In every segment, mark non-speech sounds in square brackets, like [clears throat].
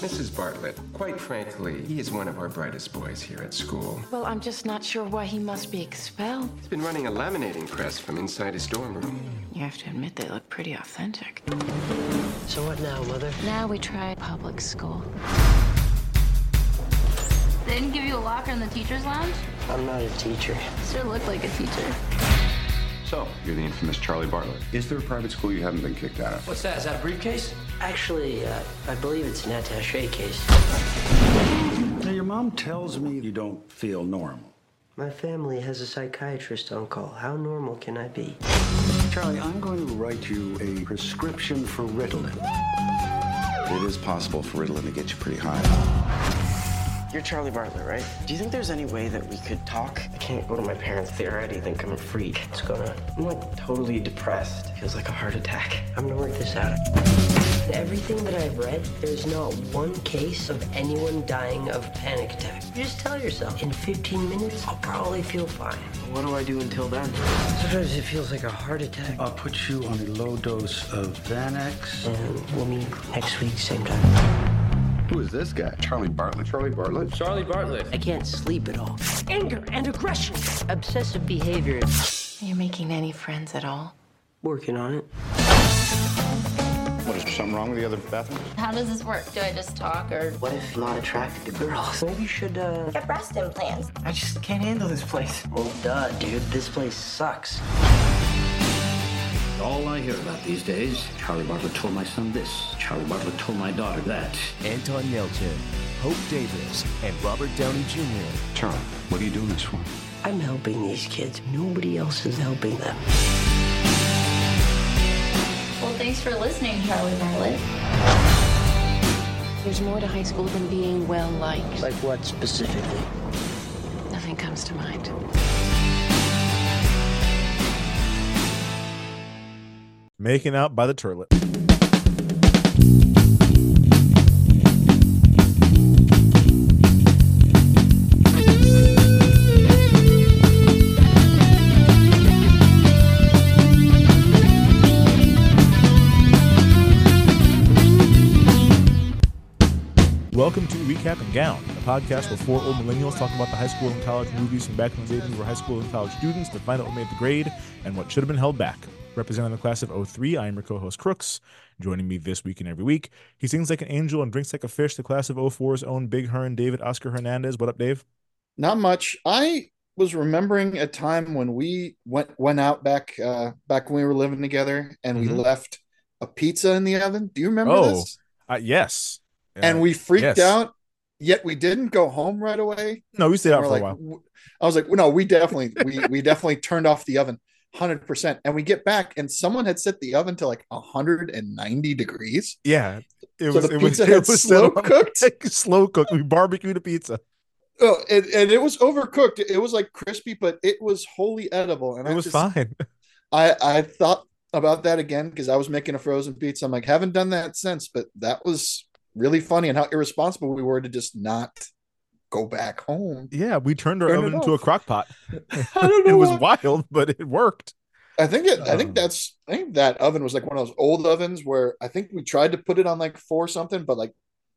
Mrs. Bartlett, quite frankly, he is one of our brightest boys here at school. Well, I'm just not sure why he must be expelled. He's been running a laminating press from inside his dorm room. You have to admit they look pretty authentic. So what now, Mother? Now we try public school. They didn't give you a locker in the teacher's lounge? I'm not a teacher. Sure looked like a teacher. So, you're the infamous Charlie Bartlett. Is there a private school you haven't been kicked out of? What's that? Is that a briefcase? Actually, uh, I believe it's an attache case. Now, your mom tells me you don't feel normal. My family has a psychiatrist on call. How normal can I be? Charlie, I'm going to write you a prescription for Ritalin. It is possible for Ritalin to get you pretty high. You're Charlie Bartlett, right? Do you think there's any way that we could talk? I can't go to my parents. They already think I'm a freak. It's gonna. I'm like totally depressed. Feels like a heart attack. I'm gonna work this out. Everything that I've read, there's not one case of anyone dying of panic attack. You just tell yourself, in 15 minutes, I'll probably feel fine. What do I do until then? Sometimes it feels like a heart attack. I'll put you on a low dose of Xanax. And we'll meet next week, same time. Who is this guy? Charlie Bartlett. Charlie Bartlett? Charlie Bartlett. I can't sleep at all. Anger and aggression, obsessive behavior. Are you making any friends at all? Working on it. What, is there something wrong with the other bathroom? How does this work? Do I just talk or What if I'm not attracted to girls? Maybe you should, uh. Get breast implants. I just can't handle this place. Well, duh, dude. This place sucks. All I hear about these days, Charlie Bartlett told my son this, Charlie Bartlett told my daughter that. Anton Yelchin, Hope Davis, and Robert Downey Jr. Charlie, what are you doing this for? I'm helping these kids. Nobody else is helping them. Well, thanks for listening, Charlie Bartlett. There's more to high school than being well liked. Like what specifically? Nothing comes to mind. Making out by the toilet. Welcome to Recap and Gown, a podcast where four old millennials talk about the high school and college movies from back in the days when we were high school and college students to find out what made the grade and what should have been held back. Representing the class of 03, I am your co-host Crooks. Joining me this week and every week, he sings like an angel and drinks like a fish. The class of 04's own Big Hearn, David Oscar Hernandez. What up, Dave? Not much. I was remembering a time when we went went out back uh back when we were living together and we left a pizza in the oven. Do you remember Oh, this? Uh, yes. And we freaked yes. out, yet we didn't go home right away. No, we stayed out for like, a while. I was like, no, we definitely we we definitely turned off the oven. 100% and we get back and someone had set the oven to like 190 degrees Yeah, it So was. the it was. pizza It was slow cooked? [laughs] slow cooked. We barbecued a pizza. oh and, and it was overcooked it was like crispy but it was wholly edible and It I was just- fine. [laughs] I I thought about that again because I was making a frozen pizza. I'm like, haven't done that since, but that was really funny and how irresponsible we were to just not go back home. Yeah, we turned our Turned it oven into a off. crock pot. [laughs] I don't know. [laughs] it was why. wild, but it worked. I think it. I Um, think that's. I think that oven was like one of those old ovens where I think we tried to put it on like four something, but like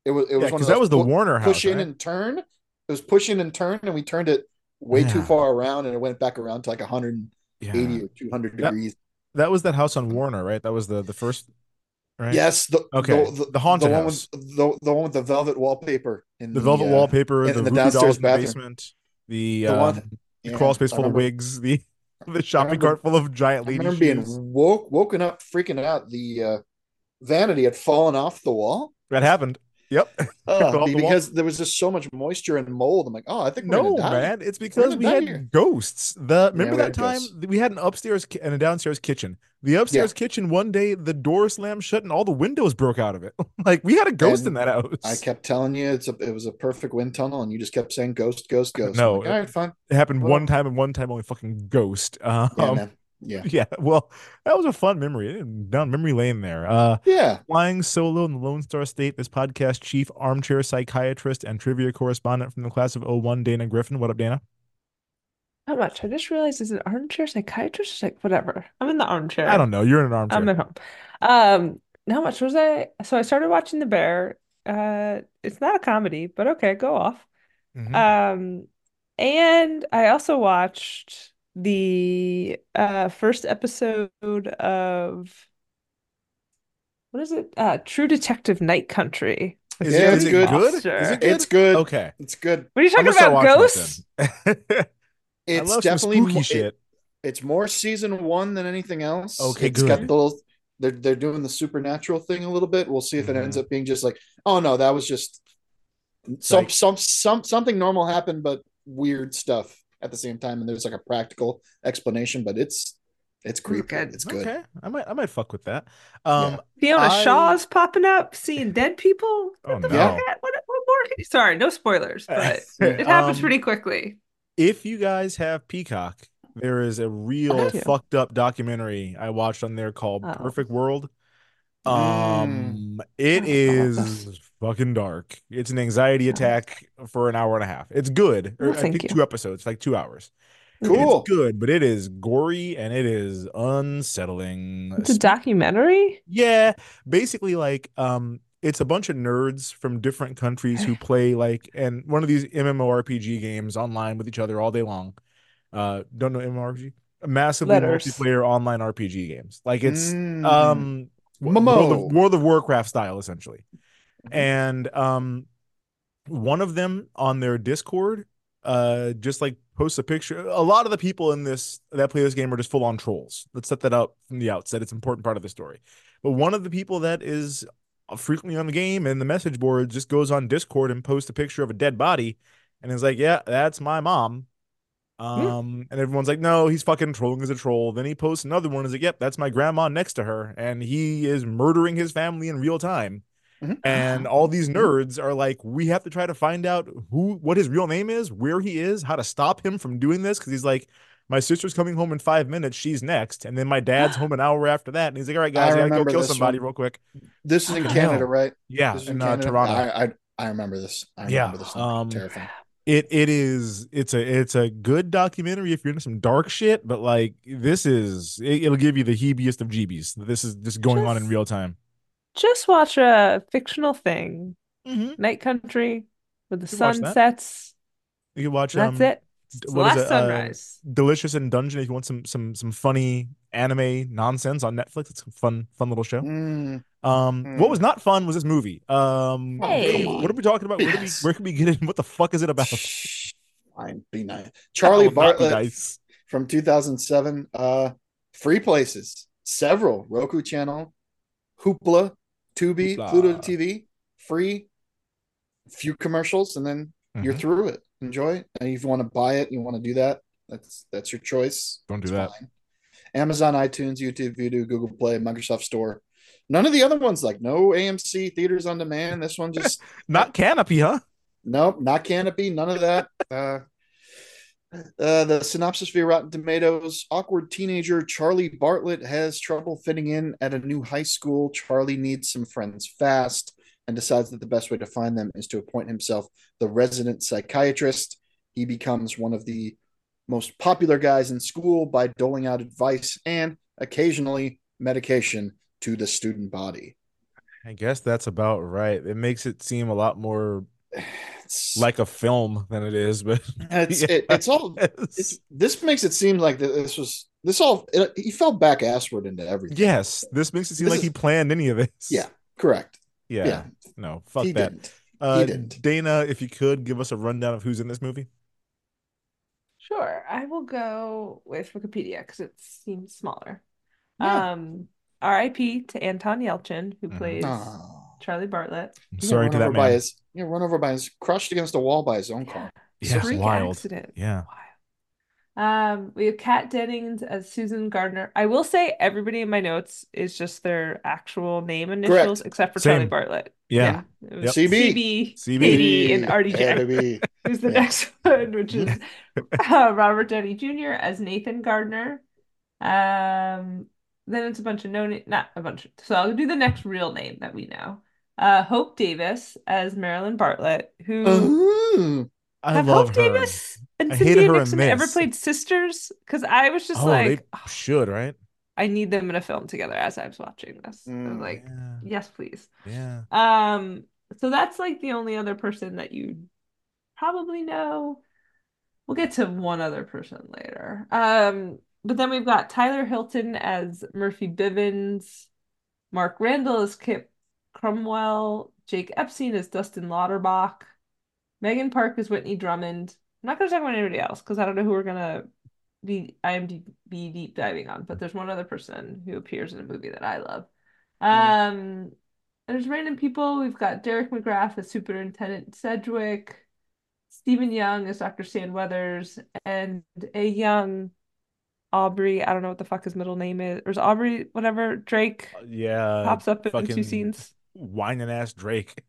it was. It was Yeah, one of those that was the pu- Warner house. push in right? and turn. It was push in and turn, and we turned it way too far around, and it went back around to like 180 Yeah. or 200 That- degrees. That was that house on Warner, right? That was the the first. Right. Yes. The, Okay, The, the haunted one house. With, the, the one with the velvet wallpaper. In The velvet uh, wallpaper, in the, the downstairs bathroom. basement, the, The um, one- the crawl space full of wigs, the [laughs] the shopping remember- cart full of giant I remember being shoes. woke, woken up, freaking out. The uh, vanity had fallen off the wall That happened. Yep. [laughs] uh, off the because there was just so much moisture and mold. I'm like, oh, I think No, man, it's because we had here. ghosts. The remember we that time ghosts. we had an upstairs ki- and a downstairs kitchen. The upstairs kitchen one day the door slammed shut and all the windows broke out of it. [laughs] like we had a ghost in that house. I kept telling you it's a, it was a perfect wind tunnel, and you just kept saying ghost, ghost, ghost. No, like, all right, fine. It happened Well- one time and one time only fucking ghost. Um, Yeah, man. Yeah, [laughs] yeah, well, that was a fun memory down memory lane there. Uh, yeah. flying solo in the Lone Star State, this podcast chief, armchair psychiatrist, and trivia correspondent from the class of 01, Dana Griffin. What up, Dana? Not much. I just realized is it armchair psychiatrist? Like whatever. I'm in the armchair. I don't know. You're in an armchair. I'm at home. Um, not much was I? So I started watching The Bear. Uh, it's not a comedy, but okay, go off. Mhm. Um, and I also watched the uh first episode of what is it? Uh, True Detective Night Country. Is, Yeah, it's good. good? Is it good? It's good. Okay. It's good. What are you talking about? watching Ghosts? [laughs] It's I love some definitely spooky mo- it- shit. it's more season one than anything else. Okay, It's got good. the little they're they're doing the supernatural thing a little bit. We'll see if it ends Mhm. up being just like, oh no, that was just some Like- some some something normal happened, but weird stuff at the same time, and there's like a practical explanation, but it's it's creepy. good. It's good. Okay, I might I might fuck with that. Um, Fiona I- Shaw's popping up, seeing dead people. Oh, What the no. fuck? What, what more? can you- Sorry, no spoilers, but [laughs] it happens Um, pretty quickly. if you guys have Peacock, there is a real do. fucked up documentary I watched on there called Oh. Perfect World. Mm. Um, it is [laughs] fucking dark. It's an anxiety attack for an hour and a half. It's good. Or No, I thank think you. two episodes, like two hours. Cool. It's good, but it is gory and it is unsettling. It's a documentary. Yeah, basically like um it's a bunch of nerds from different countries who [sighs] play like and one of these MMORPG games online with each other all day long. Uh don't know MMORPG? Massively Letters. multiplayer online RPG games. Like it's Mm. um Momo. World of, World of Warcraft style essentially. And um one of them on their Discord uh just like posts a picture. A lot of the people in this that play this game are just full on trolls. Let's set that up from the outset. It's an important part of the story. But one of the people that is frequently on the game and the message board just goes on Discord and posts a picture of a dead body and is like, "Yeah, that's my mom." Um, and everyone's like, "No, he's fucking trolling as a troll." Then he posts another one. Is like, "Yep, that's my grandma next to her, and he is murdering his family in real time." Mhm. And all these nerds are like, "We have to try to find out who, what his real name is, where he is, how to stop him from doing this." Because he's like, "My sister's coming home in five minutes. She's next, and then my dad's home an [gasps] hour after that." And he's like, "All right, I guys, I, gotta go kill somebody one. real quick." This is in Canada, right? Yeah, This is in, in uh, Toronto. I, I I remember this. I Yeah, remember this. Thing. um, Terrifying. it it is it's a it's a good documentary if you're into some dark shit but like this is it, will give you the heebiest of jeebies this is just going on in real time Just watch a fictional thing, Mhm. Night Country, where the You can watch sun that. sets. you can watch That's um it. d- It's the what is last it, uh, sunrise. Delicious in Dungeon if you want some some some funny anime nonsense on netflix it's a fun fun little show Mm. um what Mm. was not fun was this movie um Hey. what are we talking about where, do we, where can we get in what the fuck is it about Fine, be nice. [laughs] Charlie I will not be Bartlett nice. from 2007. Uh, free places, several Roku channel, Hoopla, Tubi, Hoopla. Pluto TV, free. Few commercials, and then you're Mhm. through it. Enjoy it. And if you want to buy it, you want to do that. That's that's your choice. Don't do It's that. fine. Amazon, iTunes, YouTube, Vudu, Google Play, Microsoft Store. None of the other ones, like no AMC theaters on demand. This one just [laughs] not Kanopy huh Nope, not Kanopy, none of that. Uh, uh, the synopsis via Rotten Tomatoes awkward teenager Charlie Bartlett has trouble fitting in at a new high school. Charlie needs some friends fast and decides that the best way to find them is to appoint himself the resident psychiatrist. He becomes one of the most popular guys in school by doling out advice and occasionally medication to the student body. I guess that's about right. It makes it seem a lot more [sighs] [sighs] like a film than it is, but [laughs] it's, [laughs] it, it's all it's this makes it seem like this was this all it, he fell back assward into everything. yes, this makes it seem This like is- he planned any of this. Yeah, correct. yeah, Yeah, no, fuck he that. didn't. Uh, he didn't. Dana, if you could give us a rundown of who's in this movie. Sure, I will go with Wikipedia because it seems smaller. Yeah. Um, R.I.P. to Anton Yelchin, who Mhm. plays Aw. Charlie Bartlett. I'm sorry run to that over by man. his yeah, run over by his crushed against a wall by his own car. Yeah, Freak wild. accident. Yeah. Wild. Um, we have Kat Dennings as Susan Gardner. I will say everybody in my notes is just their actual name initials, except for Same. Charlie Bartlett. Yeah. It was Yep. CB. CB, CB. Katie, and RDJ. Baby. [laughs] Who's the Yeah. next [laughs] one, which is [laughs] uh, Robert Downey Jr. as Nathan Gardner. Um, then it's a bunch of no, na- not a bunch. Of, so I'll do the next real name that we know. Uh, Hope Davis as Marilyn Bartlett, who Ooh. I have love Hope her. Davis and I Cynthia Nixon ever played sisters? Because I was just Oh, like, should, right? I need them in a film together as I was watching this. I was Mm. like, Yeah. yes, please. Yeah. Um, so that's like the only other person that you probably know. We'll get to one other person later. Um, but then we've got Tyler Hilton as Murphy Bivens, Mark Randall as Kip Cromwell, Jake Epstein as Dustin Lauterbach, Megan Park as Whitney Drummond. I'm not going to talk about anybody else because I don't know who we're going to be IMDb deep diving on, but there's one other person who appears in a movie that I love. Um, there's random people. We've got Derek McGrath as Superintendent Sedgwick, Stephen Young as Dr. Stan Weathers, and a young Aubrey. I don't know what the fuck his middle name is. Or is Aubrey whatever Drake Yeah. pops up in two scenes. Whining ass Drake.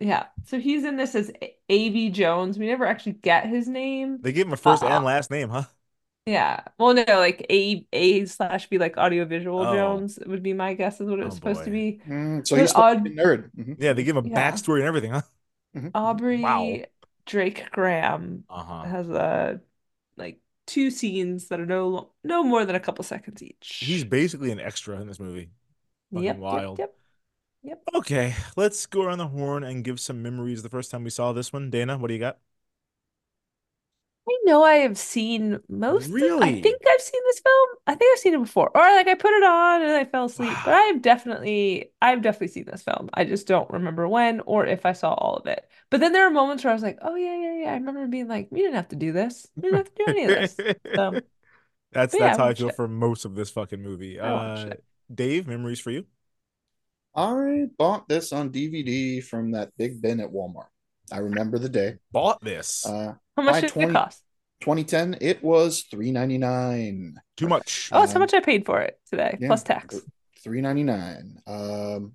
Yeah, so he's in this as A.V. Jones. We never actually get his name. They give him a 1st Uh, and last name, huh? Yeah. Well, no, like A A slash B like audiovisual Oh. Jones would be my guess is what it was Oh, supposed to be. Mm, so But he's supposed to odd- be a nerd. Mhm. Yeah, they give him a Yeah. backstory and everything, huh? Aubrey Wow. Drake Graham Uh-huh. has uh like two scenes that are no no more than a couple seconds each. He's basically an extra in this movie. Fucking Yep, yep, wild. yep, yep. Okay, let's go around the horn and give some memories the first time we saw this one. Dana, what do you got? I know I have seen most of- I think I've seen this film. I think I've seen it before. Or like I put it on and I fell asleep. But I've definitely I've definitely seen this film. I just don't remember when or if I saw all of it. But then there are moments where I was like, "Oh yeah, yeah, yeah." I remember being like, "We didn't have to do this. We didn't have to do any of this." [laughs] So, That's But yeah, that's how I feel it. for most of this fucking movie. Uh. Dave, memories for you? I bought this on DVD from that big bin at Walmart. I remember the day. Bought this. Uh, how much by did it cost? 2010, it was three ninety nine. Too much. Oh, that's how Um, much I paid for it today, yeah. plus tax. Three ninety nine. Um,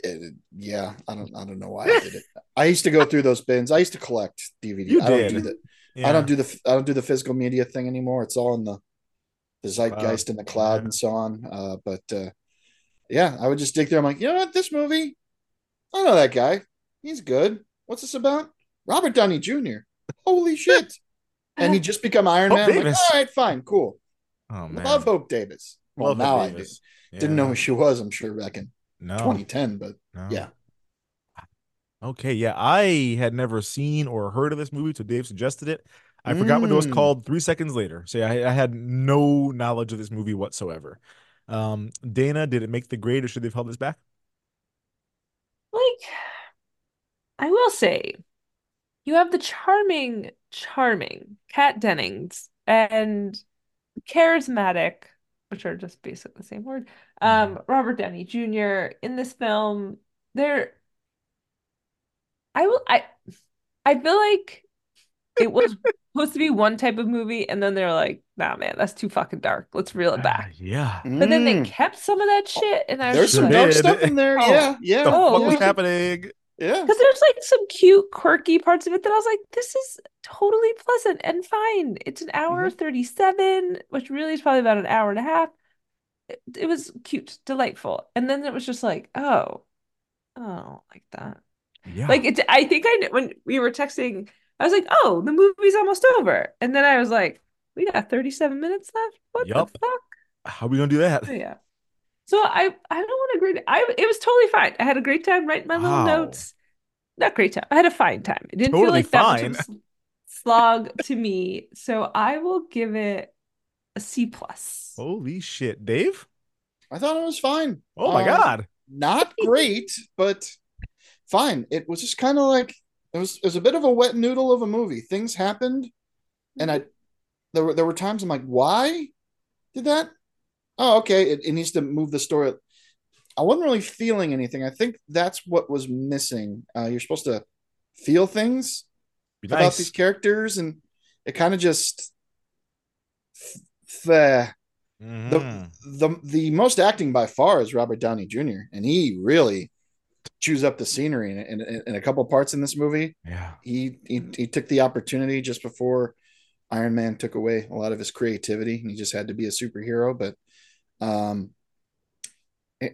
it- yeah, I don't, I don't know why I did it. [laughs] I used to go through those bins. I used to collect DVD. You I don't did. do that. Yeah. I don't do the, I don't do the physical media thing anymore. It's all in the, the zeitgeist and the cloud yeah. and so on. Uh, but uh, yeah, I would just dig there. I'm like, you know what, this movie, I know that guy. He's good. What's this about? Robert Downey Jr. Holy [laughs] shit! And he just become Iron Hope Man. Like, all right, fine, cool. Oh man. Love Hope Davis. Well, Love Hope now I do. Davis. Didn't know who she was. I'm sure back in No. 2010, but No. yeah. Okay, yeah. I had never seen or heard of this movie so Dave suggested it. I forgot what it was Mm. called three seconds later. So yeah, I, I had no knowledge of this movie whatsoever. Um, Dana, did it make the grade or should they have held this back? Like, I will say, you have the charming, charming Kat Dennings and charismatic, which are just basically the same word, um, Robert Downey Jr. in this film. They're, I will, I, I feel like it was [laughs] supposed to be one type of movie, and then they're like, nah, man, that's too fucking dark. Let's reel it back. Yeah. But then they Mm. kept some of that shit, and I was There's some like, dark stuff in there. Oh. [laughs] Yeah, yeah. The Oh, fuck yeah. was happening? Yeah. Because there's like some cute, quirky parts of it that I was like, this is totally pleasant and fine. It's an hour 37, which really is probably about an hour and a half. It, it was cute, delightful. And then it was just like, oh, oh, like that. Yeah. Like it's I think I kn- when we were texting, I was like, oh, the movie's almost over. And then I was like, we got 37 minutes left. What Yup. the fuck? How are we gonna do that? Yeah. So I I don't want to agree. I it was totally fine. I had a great time writing my little notes. Not great time. I had a fine time. It didn't feel Totally like that much of a slog to me. So I will give it a C plus. Holy shit, Dave! I thought it was fine. Oh my Um, god! Not [laughs] great, but fine. It was just kind of like it was. It was a bit of a wet noodle of a movie. Things happened, and I there were there were times I'm like, why did that? Oh, okay. It, it needs to move the story. I wasn't really feeling anything. I think that's what was missing. Uh, you're supposed to feel things Be about these characters, and it kind of just the Mhm. the the the most acting by far is Robert Downey Jr. and he really chews up the scenery in, in, in a couple parts in this movie. Yeah. He, he he took the opportunity just before Iron Man took away a lot of his creativity, and he just had to be a superhero. But um,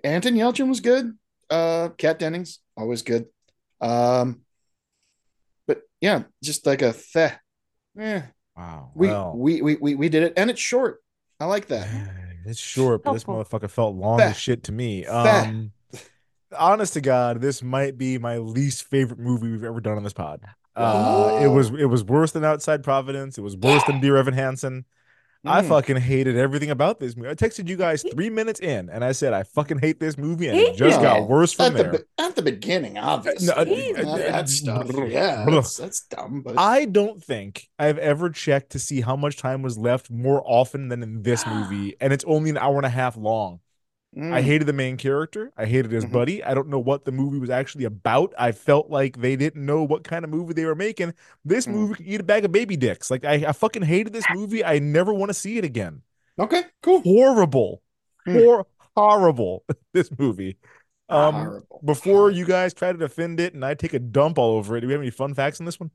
Anton Yelchin was good. Uh, Kat Dennings always good. Um, but yeah, just like a theh. Eh, Wow. we, well, we we we we did it, and it's short. I like that. it's short, but this motherfucker felt long Fat. as shit to me. Um, honest to God, this might be my least favorite movie we've ever done on this pod. Uh, it was it was worse than Outside Providence. It was worse than Dear Evan Hansen. I Mm. fucking hated everything about this movie. I texted you guys three minutes in, and I said I fucking hate this movie, and it just it. got worse from at the there. be- at the beginning, obviously. No, uh, that, uh, that stuff. Yeah, that's, that's dumb. But I don't think I've ever checked to see how much time was left more often than in this [gasps] movie, and it's only an hour and a half long. I Mm. hated the main character. I hated his Mhm. buddy. I don't know what the movie was actually about. I felt like they didn't know what kind of movie they were making. This Mm. movie could eat a bag of baby dicks. Like I, I fucking hated this movie. I never want to see it again. Okay, cool. Horrible, Hmm. Hor- horrible. [laughs] This movie. Um, Horrible. before you guys try to defend it and I take a dump all over it, do we have any fun facts on this one?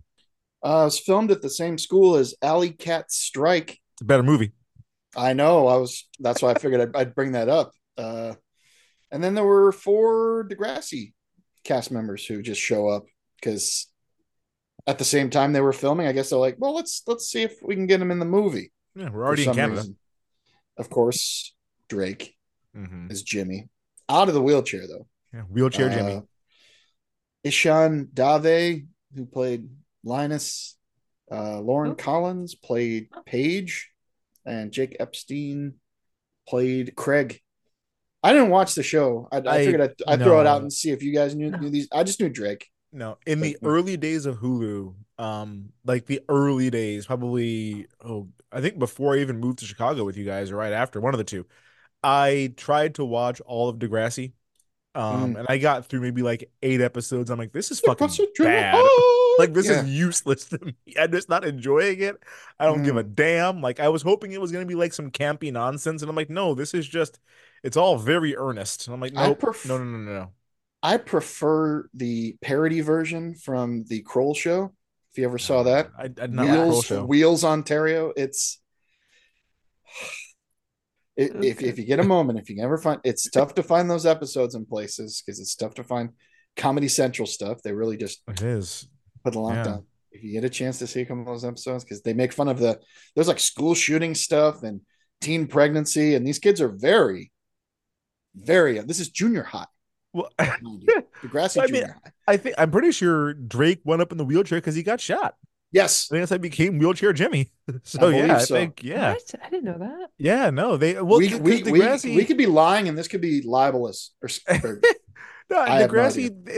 Uh, it was filmed at the same school as Alley Cat Strike. It's a better movie. I know. I was. That's why I figured I'd, I'd bring that up. Uh, and then there were four Degrassi cast members who just show up because at the same time they were filming. I guess they're like, well, let's let's see if we can get them in the movie. Yeah, we're already in some Canada. reason. Of course, Drake Mhm. is Jimmy out of the wheelchair though. Yeah, wheelchair Jimmy. Uh, Ishan Dave, who played Linus, uh, Lauren Oh. Collins played Paige, and Jake Epstein played Craig. I didn't watch the show. I, I, I- figured I'd, I'd throw it out and see if you guys knew, knew these. I just knew Drake. No, in the early days of Hulu, um, like the early days, probably oh, I think before I even moved to Chicago with you guys, or right after, one of the two, I tried to watch all of Degrassi. Um, and I got through maybe like eight episodes. I'm like, this is fucking bad. Like this Yeah. is useless [laughs] to me. I'm just not enjoying it. I don't give a mm. damn. Like I was hoping it was gonna be like some campy nonsense, and I'm like, no, this is just it's all very earnest. And I'm like, nope, pref- no, no, no, no, no. I prefer the parody version from the Kroll show. If you ever saw ah, that, I, I not Wheels show. Wheels Ontario. It's [sighs] it, if if you get a moment, if you ever find, it's tough to find those episodes in places because it's tough to find Comedy Central stuff. They really just It is. Put a lot Yeah. down. If you get a chance to see a couple of those episodes, because they make fun of the there's like school shooting stuff and teen pregnancy, and these kids are very, very. This is junior high. Well, mind you. [laughs] Degrassi I mean, junior high. I think I'm pretty sure Drake went up in the wheelchair because he got shot. Yes, I think that's how he became wheelchair Jimmy. [laughs] So believe yeah, I think yeah, What? I didn't know that. yeah. No, they well, we, 'cause we, we, Degrassi, we could be lying, and this could be libelous or, [laughs] or no, I have no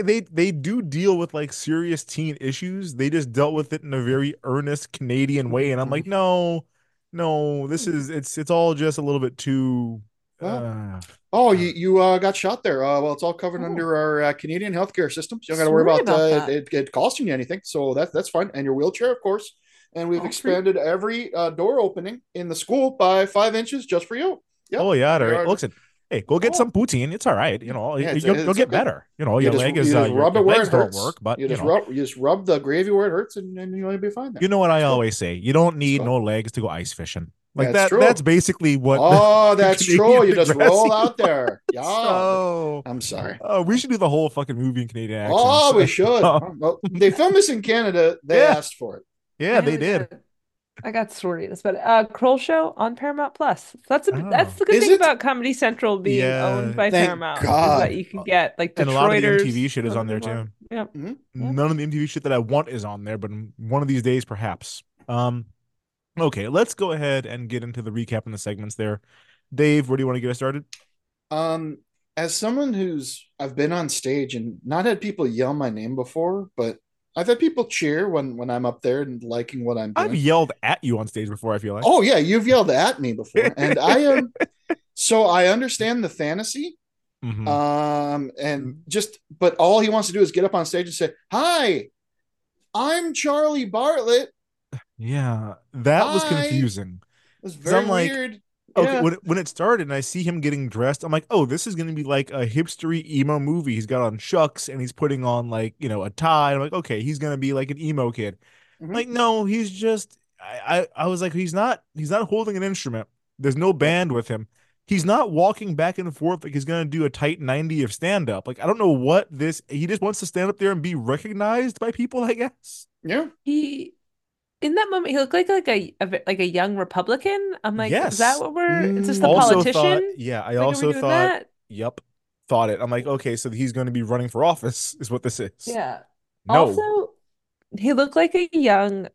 they they do deal with like serious teen issues. They just dealt with it in a very earnest Canadian way, and I'm like, no, no, this is it's it's all just a little bit too. Uh, Oh, you you uh, got shot there. Uh, well, it's all covered Oh. under our uh, Canadian healthcare system. So you don't got to worry about, about uh, it, it costing you anything. So that's that's fine. And your wheelchair, of course. And we've Oh, free. expanded every uh, door opening in the school by five inches just for you. Yep. oh yeah, all There right. Listen, hey, go get Oh. some poutine. It's all right. You know, Yeah, you'll, it's you'll get okay. better. You know, You your just, leg is just uh, your, rub your it where legs it don't work, but you you just know, rub you just rub the gravy where it hurts, and, and you'll be fine. There. You know what I So- always say? You don't need So- no legs to go ice fishing. Like That's that. true. That's basically what. oh, [laughs] that's Canadian true. You just roll [laughs] out there. Yeah. So, I'm sorry. oh, we should do the whole fucking movie in Canadian accents. Oh, we [laughs] should. Oh, Well, they filmed this in Canada. They Yeah. asked for it. yeah, they I did. Got- I got stories, but uh, Kroll Show on Paramount Plus. That's a, Oh. that's the good Is thing it? about Comedy Central being Yeah. owned by Thank Paramount God. is that you can get like And a lot of the MTV shit is on there too. Yep. Yeah. None of the MTV shit that I want is on there, but one of these days, perhaps. Um, okay, let's go ahead and get into the recap and the segments there. Dave, where do you want to get us started? Um, as someone who's I've been on stage and not had people yell my name before, but I've had people cheer when when I'm up there and liking what I'm doing. I've yelled at you on stage before. I feel like. oh yeah, you've yelled at me before, [laughs] and I am. so I understand the fantasy, Mhm. um, and just but all he wants to do is get up on stage and say, "Hi, I'm Charlie Bartlett." yeah, that was confusing. It was very I'm like, weird. Okay, Yeah. when it, when it started and I see him getting dressed, I'm like, oh, this is gonna be like a hipstery emo movie. He's got on chucks and he's putting on like you know a tie. I'm like, okay, he's gonna be like an emo kid. Mhm. Like, no, he's just. I, I I was like, he's not he's not holding an instrument. There's no band with him. He's not walking back and forth like he's gonna do a tight 90 of stand up. Like I don't know what this. He just wants to stand up there and be recognized by people. I guess. yeah. He in that moment he looked like like a, a like a young Republican. I'm like, Yes. is that what we're? Is this Mm. the also politician? thought, yeah, I Like, also thought, that? yep. thought it. I'm like, okay, so he's going to be running for office, [laughs] is what this is. Yeah. No. Also, he looked like a young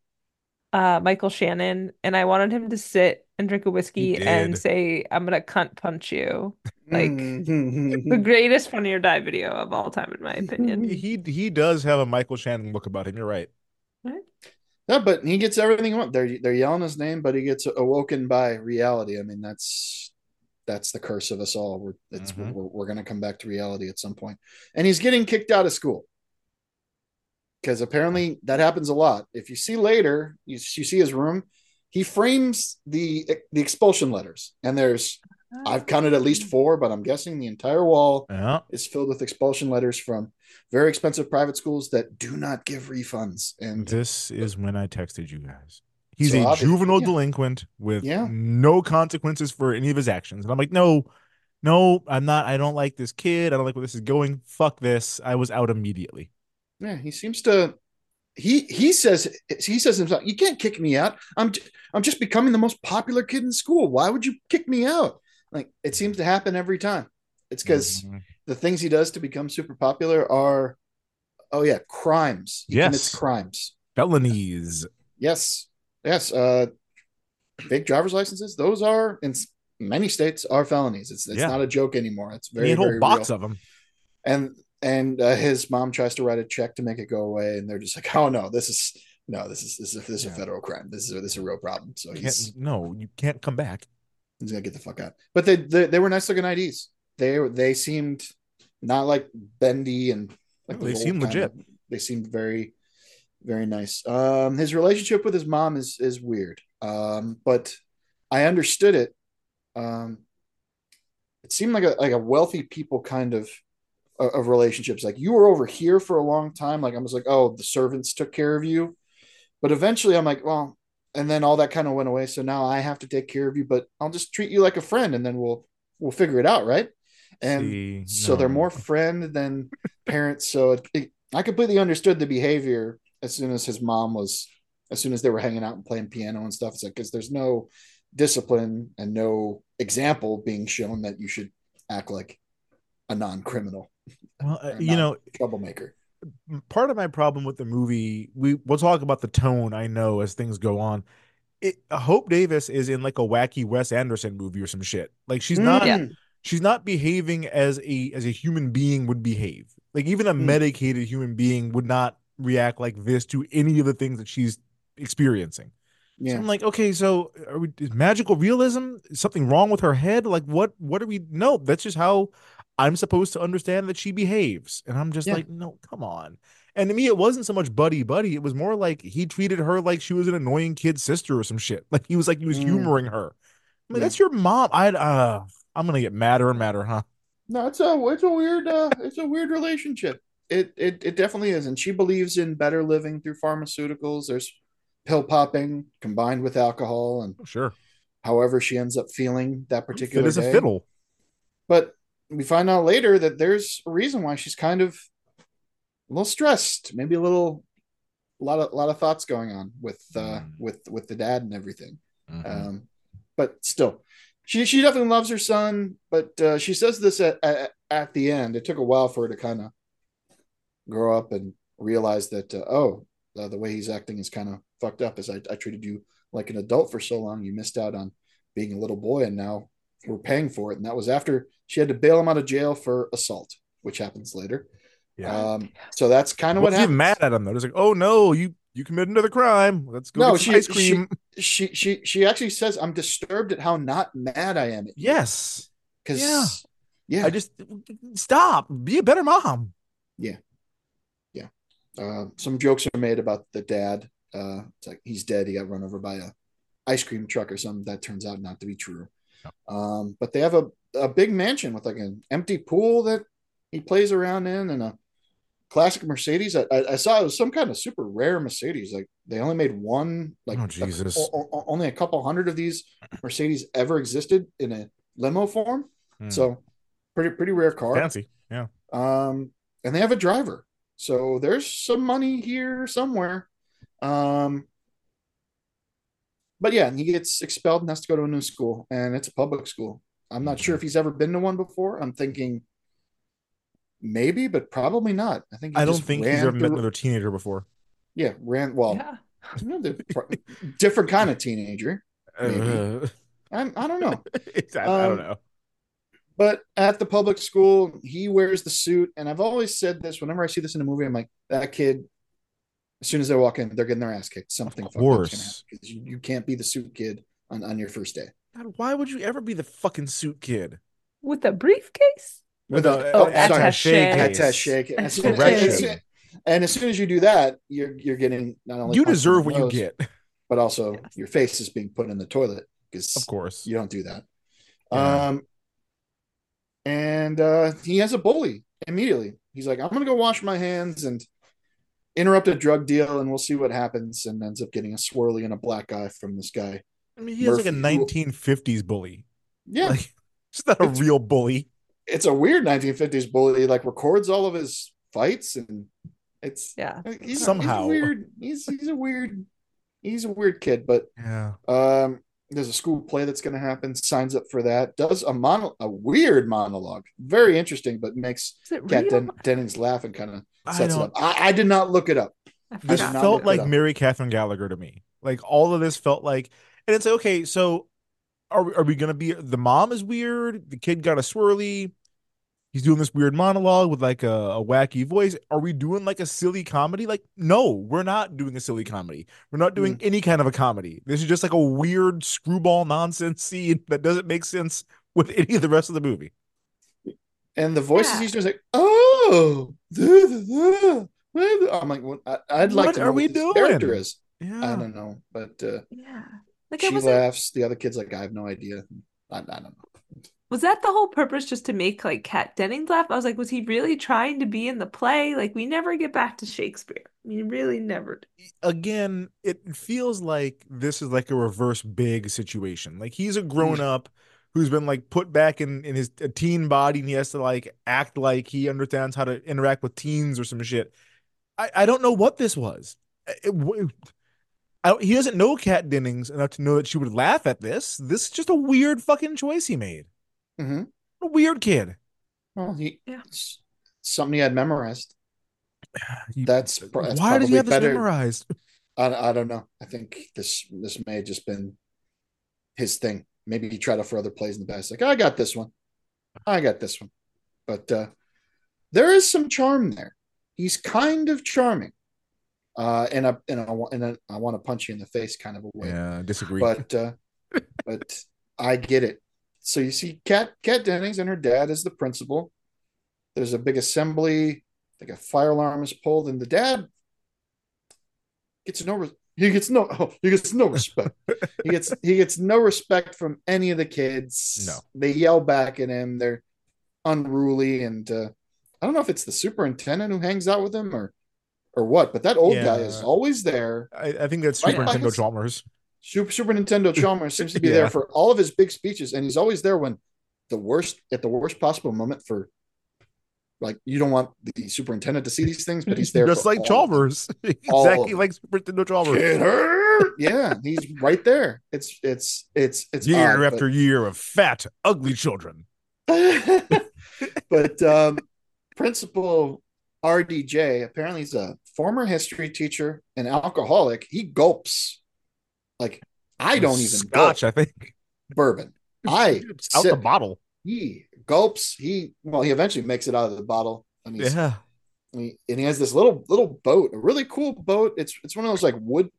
uh Michael Shannon, and I wanted him to sit and drink a whiskey and say, I'm gonna cunt punch you. Like the Mhm. [laughs] greatest funny or die video of all time, in my opinion. he he does have a Michael Shannon look about him. You're right. right. No, but he gets everything he wants. They're they're yelling his name, but he gets awoken by reality. I mean, that's that's the curse of us all. We're it's Mhm. we're, we're going to come back to reality at some point. And he's getting kicked out of school because apparently that happens a lot. If you see later, you, you see his room. He frames the the expulsion letters, and there's I've counted at least four, but I'm guessing the entire wall Yeah. is filled with expulsion letters from very expensive private schools that do not give refunds. And This is when I texted you guys. He's So a juvenile yeah. delinquent with Yeah. no consequences for any of his actions. And I'm like, no, no, I'm not. I don't like this kid. I don't like where this is going. Fuck this. I was out immediately. Yeah, he seems to. He he says he says himself, "You can't kick me out. I'm j- I'm just becoming the most popular kid in school. Why would you kick me out?" Like it seems to happen every time. It's because Mhm. The things he does to become super popular are, oh yeah, crimes. He Yes. crimes. Felonies. Yes, yes. Uh, fake driver's licenses. Those are in many states are felonies. It's it's Yeah. not a joke anymore. It's very a whole box real. of them. and and uh, his mom tries to write a check to make it go away, and they're just like, "Oh no, this is no, this is this is this is a federal crime. This is a, this is a real problem." So Can't, he's no, you can't come back. he's gonna get the fuck out. But they they, they were nice looking IDs. They they seemed not like bendy and like No, they kind legit. of- they seemed very very nice. Um, his relationship with his mom is is weird. Um, but I understood it. Um, it seemed like a like a wealthy people kind of of of relationships. Like you were over here for a long time. Like I was like, oh, the servants took care of you. But eventually I'm like, well, and then all that kind of went away. So now I have to take care of you, but I'll just treat you like a friend and then we'll we'll figure it out, right? And See, so they're more friend than [laughs] parents. So it, it, I completely understood the behavior as soon as his mom was, as soon as they were hanging out and playing piano and stuff. It's like because there's no discipline and no example being shown that you should act like a non-criminal, Well, uh, or you know, troublemaker. part of my problem with the movie, we we'll talk about the tone. I know as things go on. It, Hope Davis is in like a wacky Wes Anderson movie or some shit. Like she's not. Yeah. She's not behaving as a as a human being would behave. Like even a Mm. medicated human being would not react like this to any of the things that she's experiencing. So I'm like, okay, so are we, is magical realism is something wrong with her head? Like, what? What are we? No, that's just how I'm supposed to understand that she behaves. And I'm just Yeah. like, no, come on. And to me, it wasn't so much buddy buddy. It was more like he treated her like she was an annoying kid sister or some shit. Like he was like he was Mm. humoring her. I'm like, Yeah. that's your mom. I uh, I'm gonna get madder and madder, huh? No, it's a it's a weird uh it's a weird relationship. It it it definitely is, and she believes in better living through pharmaceuticals. There's pill popping combined with alcohol, and Sure. however she ends up feeling that particular Fit as a fiddle. But we find out later that there's a reason why she's kind of a little stressed, maybe a little, a lot of a lot of thoughts going on with uh Mm. with with the dad and everything. Mhm. Um, but still, she she definitely loves her son. But uh, she says this at, at at the end. It took a while for her to kind of grow up and realize that uh, oh, uh, the way he's acting is kind of fucked up. As I, I treated you like an adult for so long, you missed out on being a little boy, and now we're paying for it. And that was after she had to bail him out of jail for assault, which happens later. Yeah. Um, so that's kind of what even mad at him though. It's like, oh no, you you committed another crime. Let's go No, she- ice cream. She she she actually says, "I'm disturbed at how not mad I am." yes. because Yeah. yeah, I just stop. Be a better mom. Yeah, yeah. Uh, some jokes are made about the dad. Uh, it's like he's dead. He got run over by a ice cream truck or something. That turns out not to be true. Um, but they have a, a big mansion with like an empty pool that he plays around in and a classic Mercedes. I, I, saw it was some kind of super rare Mercedes. Like they only made one, like Oh, Jesus. o- only a couple hundred of these Mercedes ever existed in a limo form. Hmm. So pretty, pretty rare car. Fancy. Yeah. Um, and they have a driver. So there's some money here somewhere. Um, but yeah, and he gets expelled and has to go to a new school, and it's a public school. I'm not sure if he's ever been to one before. I'm thinking maybe, but probably not. I think he I don't think he's ran ever met another teenager before. Yeah, ran well. Yeah. you know, the pro- different kind of teenager. Maybe. Uh, I'm, I don't know. [laughs] I, I don't Um, know. But at the public school, he wears the suit, and I've always said this. Whenever I see this in a movie, I'm like, that kid. As soon as they walk in, they're getting their ass kicked. Something fucked up's gonna course. happen, 'cause You, you can't be the suit kid on, on your first day. God, why would you ever be the fucking suit kid? With a briefcase? With a Oh, sorry, attaché case. attaché. And as soon as- and as- soon as you do that, you're you're getting not only You deserve the what you get. but also your face is being put in the toilet because Of course. you don't do that. Yeah. Um, and uh, he has a bully immediately. He's like, I'm gonna go wash my hands and interrupt a drug deal, and we'll see what happens. And ends up getting a swirly and a black eye from this guy. I mean, he has like a 1950s bully. Yeah, Like, it's not a It's- real bully. It's a weird 1950s bully. He like records all of his fights, and it's Yeah. he's a- Somehow. he's a weird. He's he's a weird. He's a weird kid, but Yeah. Um, there's a school play that's going to happen. Signs up for that. Does a mono a weird monologue, very interesting, but makes Is it Kat real? Den- Dennings laugh and kind of I sets it up. I, I did not look it up. This did forgot. not felt like. Mary Catherine Gallagher to me. Like all of this felt like, and it's like, okay, so are we, are we gonna be? The mom is weird. The kid got a swirly. He's doing this weird monologue with like a, a wacky voice. Are we doing like a silly comedy? Like, no, we're not doing a silly comedy. We're not doing any kind of a comedy. This is just like a weird screwball nonsense [laughs] scene that doesn't make sense with [laughs] any of the rest of the movie. And the voices Yeah. he's doing like, oh, [laughs] duh, duh, duh, duh." I'm like, what- I, I'd like What to are know we what this doing? character is. Yeah. I don't know, but uh, Yeah. Like she wasn't laughs. The other kid's like, I have no idea. I, I don't know. Was that the whole purpose just to make like Kat Dennings laugh? I was like, was he really trying to be in the play? Like we never get back to Shakespeare. We really never do. again, it feels like this is like a reverse big situation. Like he's a grown mm. up who's been like put back in in his a teen body and he has to like act like he understands how to interact with teens or some shit. I I don't know what this was. It- it- I don't, he doesn't know Kat Dennings enough to know that she would laugh at this. This is just a weird fucking choice he made. Mm-hmm. A weird kid. Well, he Yeah. it's something he had memorized. [sighs] He- That's, that's Why does he probably have this memorized? [laughs] I, I don't know. I think this this may have just been his thing. Maybe he tried out for other plays in the past. Like, I got this one. I got this one. But uh there is some charm there. He's kind of charming. Uh and I and I, and I, I want to punch you in the face kind of a way. Yeah, disagree. But uh but I get it. So you see Kat Kat Dennings and her dad is the principal. There's a big assembly. I think a fire alarm is pulled, and the dad gets no. Re- he gets no. Oh, he gets no respect. he gets he gets no respect from any of the kids. No. they yell back at him. They're unruly, and uh, I don't know if it's the superintendent who hangs out with him or or what. But that old guy is always there. I, I think that's Right Super by Nintendo his- Chalmers. Super, Super Nintendo [laughs] Chalmers seems to be Yeah. there for all of his big speeches, and he's always there when the worst at the worst possible moment for like you don't want the superintendent to see these things, but he's there [laughs] just like all. Chalmers. [laughs] All exactly like Super Nintendo Chalmers. Get her, yeah, he's right there. It's it's it's it's year odd, after year of fat, ugly children. but, but um, Principal RDJ apparently he's a former history teacher, an alcoholic. He gulps like I don't even Scotch, gulp I think. bourbon. I [laughs] out the bottle. he gulps. He well, he eventually makes it out of the bottle, and Yeah. and he, and he has this little little boat, a really cool boat. It's it's one of those like wood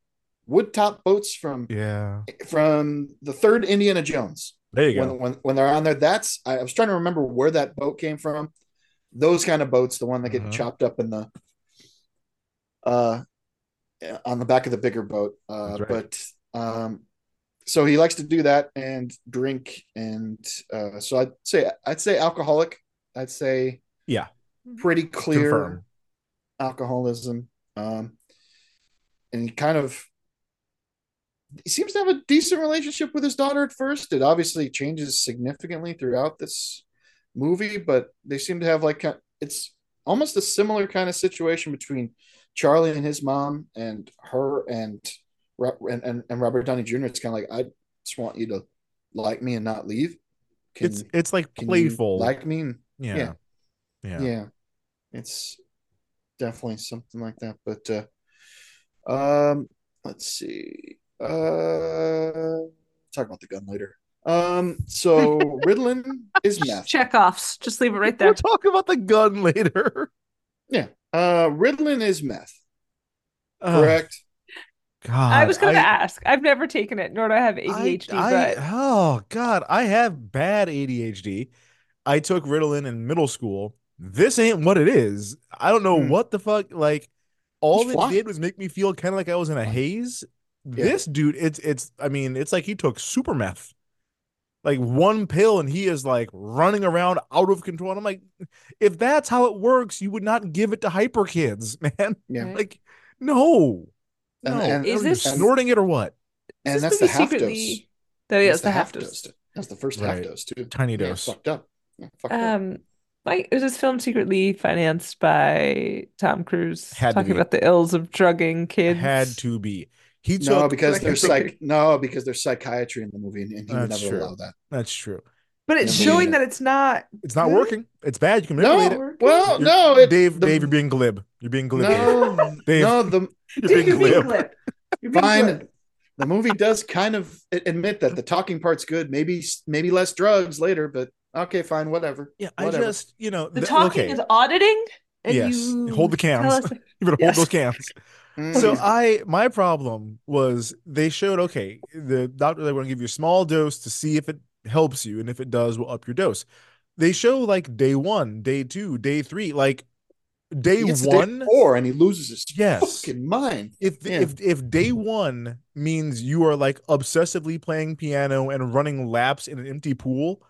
wood top boats from Yeah. from the third Indiana Jones. There you go. when when they're on there, that's I, I was trying to remember where that boat came from. Those kind of boats, the one that get Uh-huh. chopped up in the uh on the back of the bigger boat. Uh, right. but um, so he likes to do that and drink, and uh, so I'd say I'd say alcoholic. I'd say Yeah. pretty clear Confirm. alcoholism. Um, and he kind of he seems to have a decent relationship with his daughter at first. It obviously changes significantly throughout this movie, but they seem to have like it's almost a similar kind of situation between Charlie and his mom and her and and, and, and Robert Downey Jr. It's kind of like I just want you to like me and not leave. Can, It's it's like playful. like me? And, yeah. yeah. Yeah. yeah. it's definitely something like that. But uh, um, let's see. Uh, talk about the gun later. Um, so [laughs] Ritalin is meth. Chekhov's. Just leave it right there. We'll talk about the gun later. Yeah. Uh, Ritalin is meth. Correct. God, I was going to ask. I've never taken it, nor do I have ADHD. I- but oh God, I have bad ADHD. I took Ritalin in middle school. This ain't what it is. I don't know Hmm. what the fuck. Like, all it did was make me feel kind of like I was in a haze. This dude, it's it's. I mean, it's like he took super meth, like one pill, and he is like running around out of control. And I'm like, if that's how it works, you would not give it to hyper kids, [laughs] man. Yeah. Like, no, And- no. and- Is this- snorting it or what? And that's the half secretly- dose. That's it's the half dose. dose. That's the first Right. half dose too. Tiny Yeah, dose. fucked up. Yeah, fucked up. Um, like is this film secretly financed by Tom Cruise Had to talking be. about the ills of drugging kids? Had to be. He took. No, because there's figure. psych. No, because there's psychiatry in the movie, and, and he would never true. allow that. That's true. But it's Yeah. showing that it's not. It's not good. working. It's bad. You can manipulate No, it. well, You're- no, it, Dave. the- Dave, you're being glib. You're being glib. No, Dave, no, the you're being You're being glib. glib. You're being fine. glib. The movie does kind of admit that the talking part's good. Maybe maybe less drugs later, but okay, fine, whatever. Yeah, I just you know The th- talking okay. is auditing, and Yes. you Hold the cams. us- [laughs] You better Yes. hold those cans. Mm. So I my problem was they showed okay the doctor they want to give you a small dose to see if it helps you and if it does we'll up your dose. They show like day one, day two, day three, like day He gets to day one. four, and he loses his Yes. fucking mind. if Yeah. if if day one means you are like obsessively playing piano and running laps in an empty pool,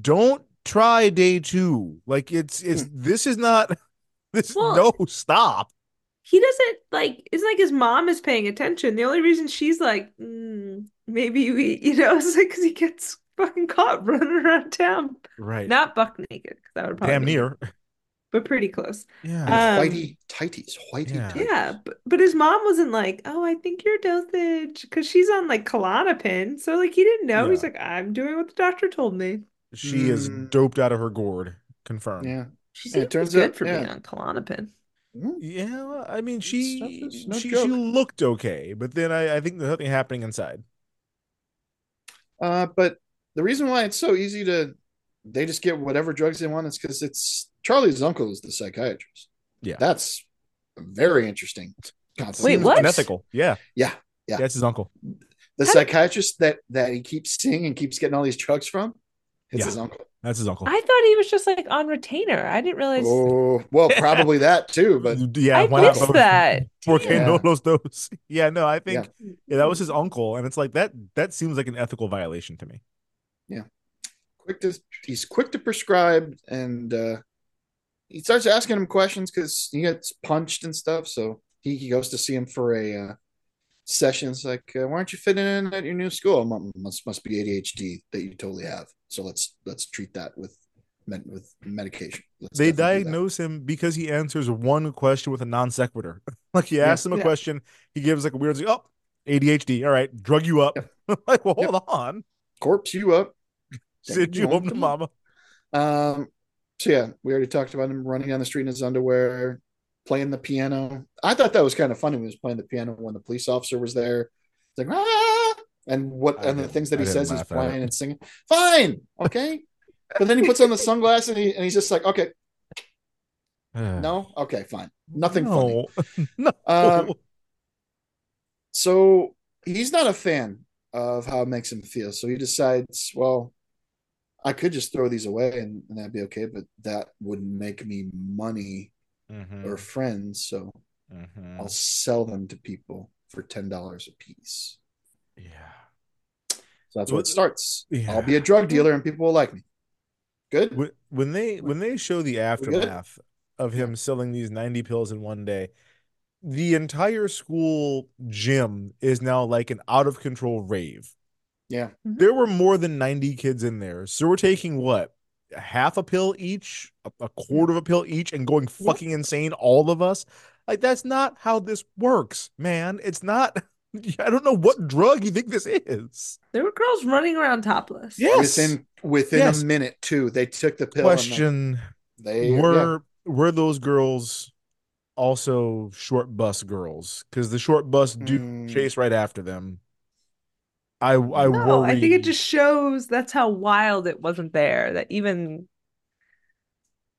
don't try day two. Like it's it's this is not [laughs] this Well- no stop. He doesn't like. It's like his mom is paying attention. The only reason she's like, mm, maybe we, [laughs] you know, it's like because he gets fucking caught [laughs] running around town, Right. not buck naked. 'cause That would probably Damn near. but pretty close. Yeah. Um, whitey tighties, whitey yeah. tighties. Yeah, but, but his mom wasn't like, oh, I think your dosage, because she's on like Klonopin. So like he didn't know. He's like, I'm doing what the doctor told me. She is Mm. doped out of her gourd. Confirmed. Yeah. She Yeah, seems it turns good out- for being on Klonopin. Mm. Yeah, I mean, she is no she joke. she looked okay, but then I, I think there's something happening inside. Uh, but the reason why it's so easy to they just get whatever drugs they want is because it's Charlie's uncle is the psychiatrist. Yeah. That's very interesting. concept. Wait, what? Unethical. Yeah. Yeah, yeah. That's his uncle. The psychiatrist that that he keeps seeing and keeps getting all these drugs from, it's Yeah. his uncle. That's his uncle. I thought he was just like on retainer. I didn't realize. Oh, well, [laughs] probably that too. But [laughs] yeah, I why not missed both? that. [laughs] Porque Yeah. no los dos. Yeah, no, I think yeah. that was his uncle, and it's like that. That seems like an ethical violation to me. Yeah, quick to he's quick to prescribe, and uh, he starts asking him questions because he gets punched and stuff. So he, he goes to see him for a uh, session. It's like, uh, why aren't you fitting in at your new school? "Mu- Must must be ADHD that you totally have. So let's let's treat that with med- with medication. Let's They definitely do that." diagnose him because he answers one question with a non sequitur. [laughs] like he Yeah. asks him a Yeah. question, he gives like a weird, like, oh, ADHD. All right, drug you up. [laughs] like, well, hold on, corpse you up. send you home to mama. Um, so yeah, we already talked about him running down the street in his underwear, playing the piano. I thought that was kind of funny when he was playing the piano when the police officer was there. It's like ah, and what I and the things that he says he's playing and singing. Fine, okay. but then he puts on the sunglasses and, he, and he's just like, okay, [sighs] no, okay, fine, nothing funny. [laughs] no. Um, so he's not a fan of how it makes him feel. So he decides, well, I could just throw these away and, and that'd be okay, but that wouldn't make me money Mhm, or friends. So mhm. I'll sell them to people for ten dollars a piece. Yeah. So that's Well, where it starts. yeah. I'll be a drug dealer and people will like me. Good. When, when they when they show the aftermath of him selling these 90 pills in one day, the entire school gym is now like an out of control rave. Yeah. There were more than 90 kids in there. So we're taking what? Half a pill each, a, a quarter of a pill each, and going fucking insane, all of us. Like, that's not how this works, man. It's not. [laughs] I don't know what drug you think this is. There were girls running around topless. Yes. Within within Yes. a minute too, they took the pill. Question they yeah. were were those girls also short bus girls? Because the short bus do Mm. chase right after them. I I No, worry. I think it just shows that's how wild it wasn't there. That even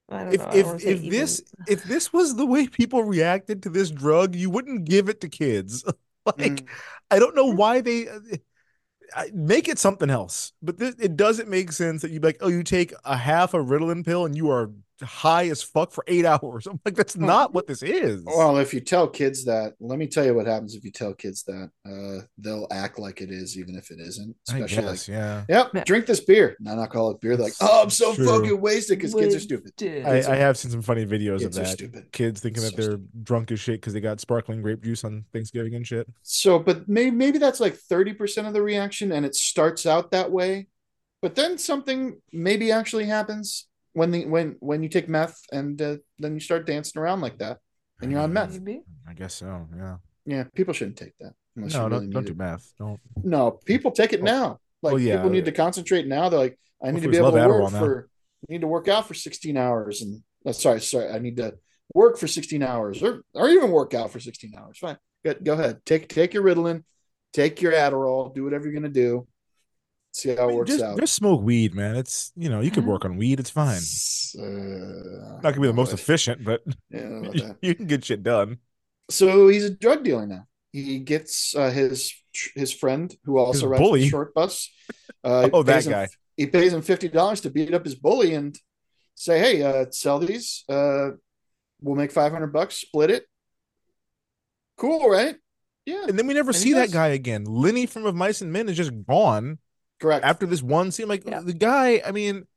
I don't if know. I don't wanna if say if even- this if this was the way people reacted to this drug, you wouldn't give it to kids. [laughs] like Mm. I don't know why they uh, make it something else. But this, it doesn't make sense that you be like, oh, you take a half a Ritalin pill and you are high as fuck for eight [laughs] hours. I'm like, that's not what this is. Well, if you tell kids that, let me tell you what happens if you tell kids that. Uh, they'll act like it is, even if it isn't. I Especially guess, like, yeah. yep, Yeah. drink this beer, non-alcoholic beer. They're like, oh, I'm so True. fucking wasted because kids are stupid. Wasted. I, Kids I have seen some funny videos of kids are that. stupid. Kids thinking So that they're drunk as shit because they got sparkling grape juice on Thanksgiving and shit. So, but maybe maybe that's like thirty percent of the reaction, and it starts out that way, but then something maybe actually happens when the when when you take meth and uh, then you start dancing around like that, and you're on meth. I guess so. Yeah. Yeah, people shouldn't take that. Unless No, you really don't don't do it. math. Don't. No, people take it Oh. now. Like Oh, yeah. people need to concentrate now. They're like, I need to be able to work for, I need to work out for 16 hours, and uh, sorry, sorry, I need to work for 16 hours, or or even work out for 16 hours. Fine, go, go ahead. Take take your Ritalin, take your Adderall, do whatever you're gonna do. See how I it works just, out. just smoke weed, man. It's you know you could work on weed. It's fine. Uh, Not gonna be the most efficient, but [laughs] yeah, I don't know about you, can get shit done. So he's a drug dealer now. He gets uh, his his friend who also His rides the short bus. Uh, Oh, that him- guy. He pays him fifty dollars to beat up his bully and say, "Hey, uh, sell these. Uh, we'll make five hundred bucks. Split it. Cool, right? Yeah. And then we never And see that guy again. Lenny from Of Mice and Men is just gone Correct. after this one scene. Like Yeah. the guy, I mean,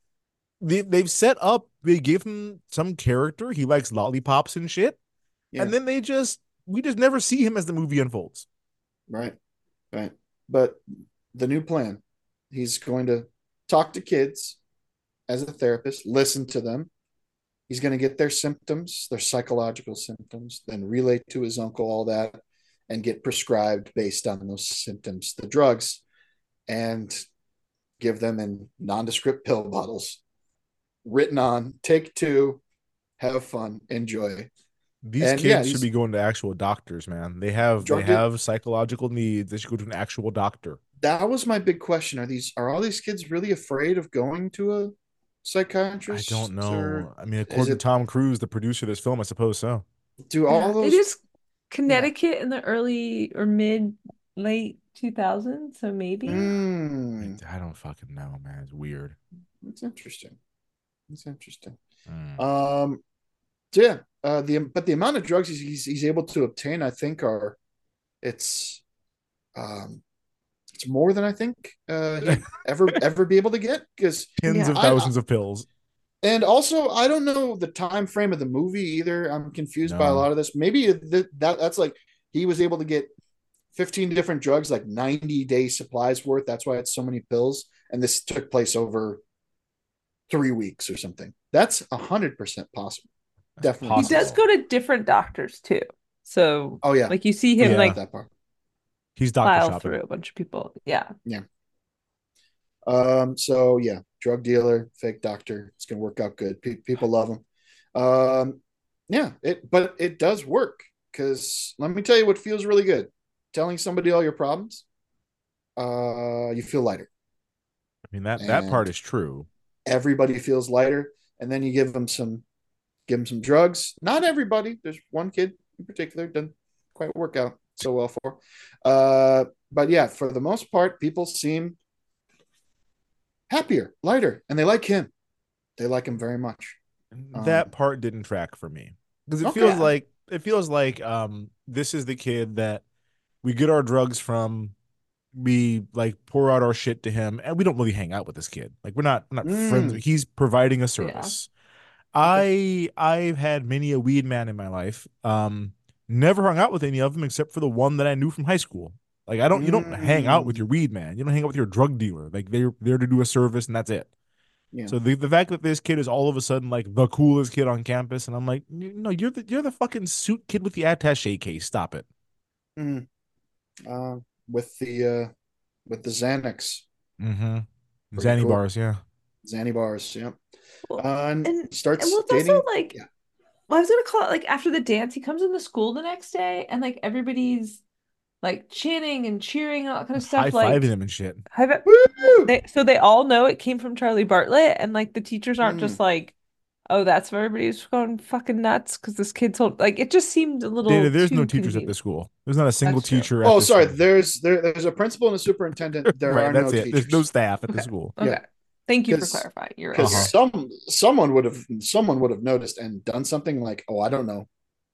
they they've set up. They give him some character. He likes lollipops and shit, Yeah. and then they just we just never see him as the movie unfolds. Right. Right. But the new plan, he's going to talk to kids as a therapist, listen to them. He's going to get their symptoms, their psychological symptoms, then relay to his uncle all that and get prescribed based on those symptoms the drugs and give them in nondescript pill bottles written on take two, have fun, enjoy. These And, kids yeah, should he's- be going to actual doctors, man. They have Drug they deal- have psychological needs. They should go to an actual doctor. That was my big question. Are these are all these kids really afraid of going to a psychiatrist? I don't know. or I mean, according to Tom Cruise, the producer of this film, I suppose so. do all Yeah, those It is Connecticut in the early or mid late 2000s, so maybe. Mm, I don't fucking know, man. It's weird. that's interesting. That's interesting. Mm. Um, yeah, uh, the but the amount of drugs he's, he's he's able to obtain, I think, are it's um it's more than I think uh [laughs] ever ever be able to get because Tens Yeah. of I- thousands of pills. and also I don't know the time frame of the movie either. I'm confused by a lot of this. Maybe that, that that's like he was able to get 15 different drugs, like 90 day supplies worth. That's why it's so many pills. And this took place over three weeks or something. That's a hundred percent possible. Definitely. He does go to different doctors too. So Oh yeah. like you see him Yeah. like that part. He's doctor file shopping. through a bunch of people. Yeah. Yeah. Um, so yeah, drug dealer, fake doctor. It's gonna work out good. Pe- people love him. Um, yeah, it but it does work because let me tell you what feels really good. Telling somebody all your problems, uh, you feel lighter. I mean that that part is true. Everybody feels lighter, and then you give them some, give them some drugs. Not everybody. There's one kid in particular doesn't quite work out so well for. Uh, but yeah, for the most part, people seem happier, lighter, and they like him. They like him very much. that Um, part didn't track for me because it Okay. feels like it feels like um this is the kid that we get our drugs from we like pour out our shit to him and we don't really hang out with this kid like we're not we're not friends Mm. he's providing a service i i've had many a weed man in my life um never hung out with any of them except for the one that i knew from high school like i don't you don't hang out with your weed man you don't hang out with your drug dealer like they're there to do a service and that's it Yeah. so the, the fact that this kid is all of a sudden like the coolest kid on campus, and I'm like, no, you're the you're the fucking suit kid with the attaché case. Stop it. Mm. Uh, with the uh, with the Xanax, Mm-hmm. Pretty Zanny cool. bars, yeah. Xanny bars. Yeah. Well, Uh, and, and- starts And well, dating. also like yeah. I was gonna call it like after the dance, he comes into school the next day and like everybody's like chanting and cheering and all that kind of High stuff. Like fiving him and shit. they, so they all know it came from Charlie Bartlett, and like the teachers aren't Mm. just like, oh, that's why everybody's going fucking nuts because this kid told like it just seemed a little. Dana, there's no too teachers at convenient. this school. There's not a single That's teacher. At Oh, this sorry. school. There's there, there's a principal and a superintendent. [laughs] There right, are no it. teachers. There's no staff at the school. Okay. Yeah. Thank you for clarifying. You're right. because Uh-huh. some someone would have someone would have noticed and done something like, oh, I don't know,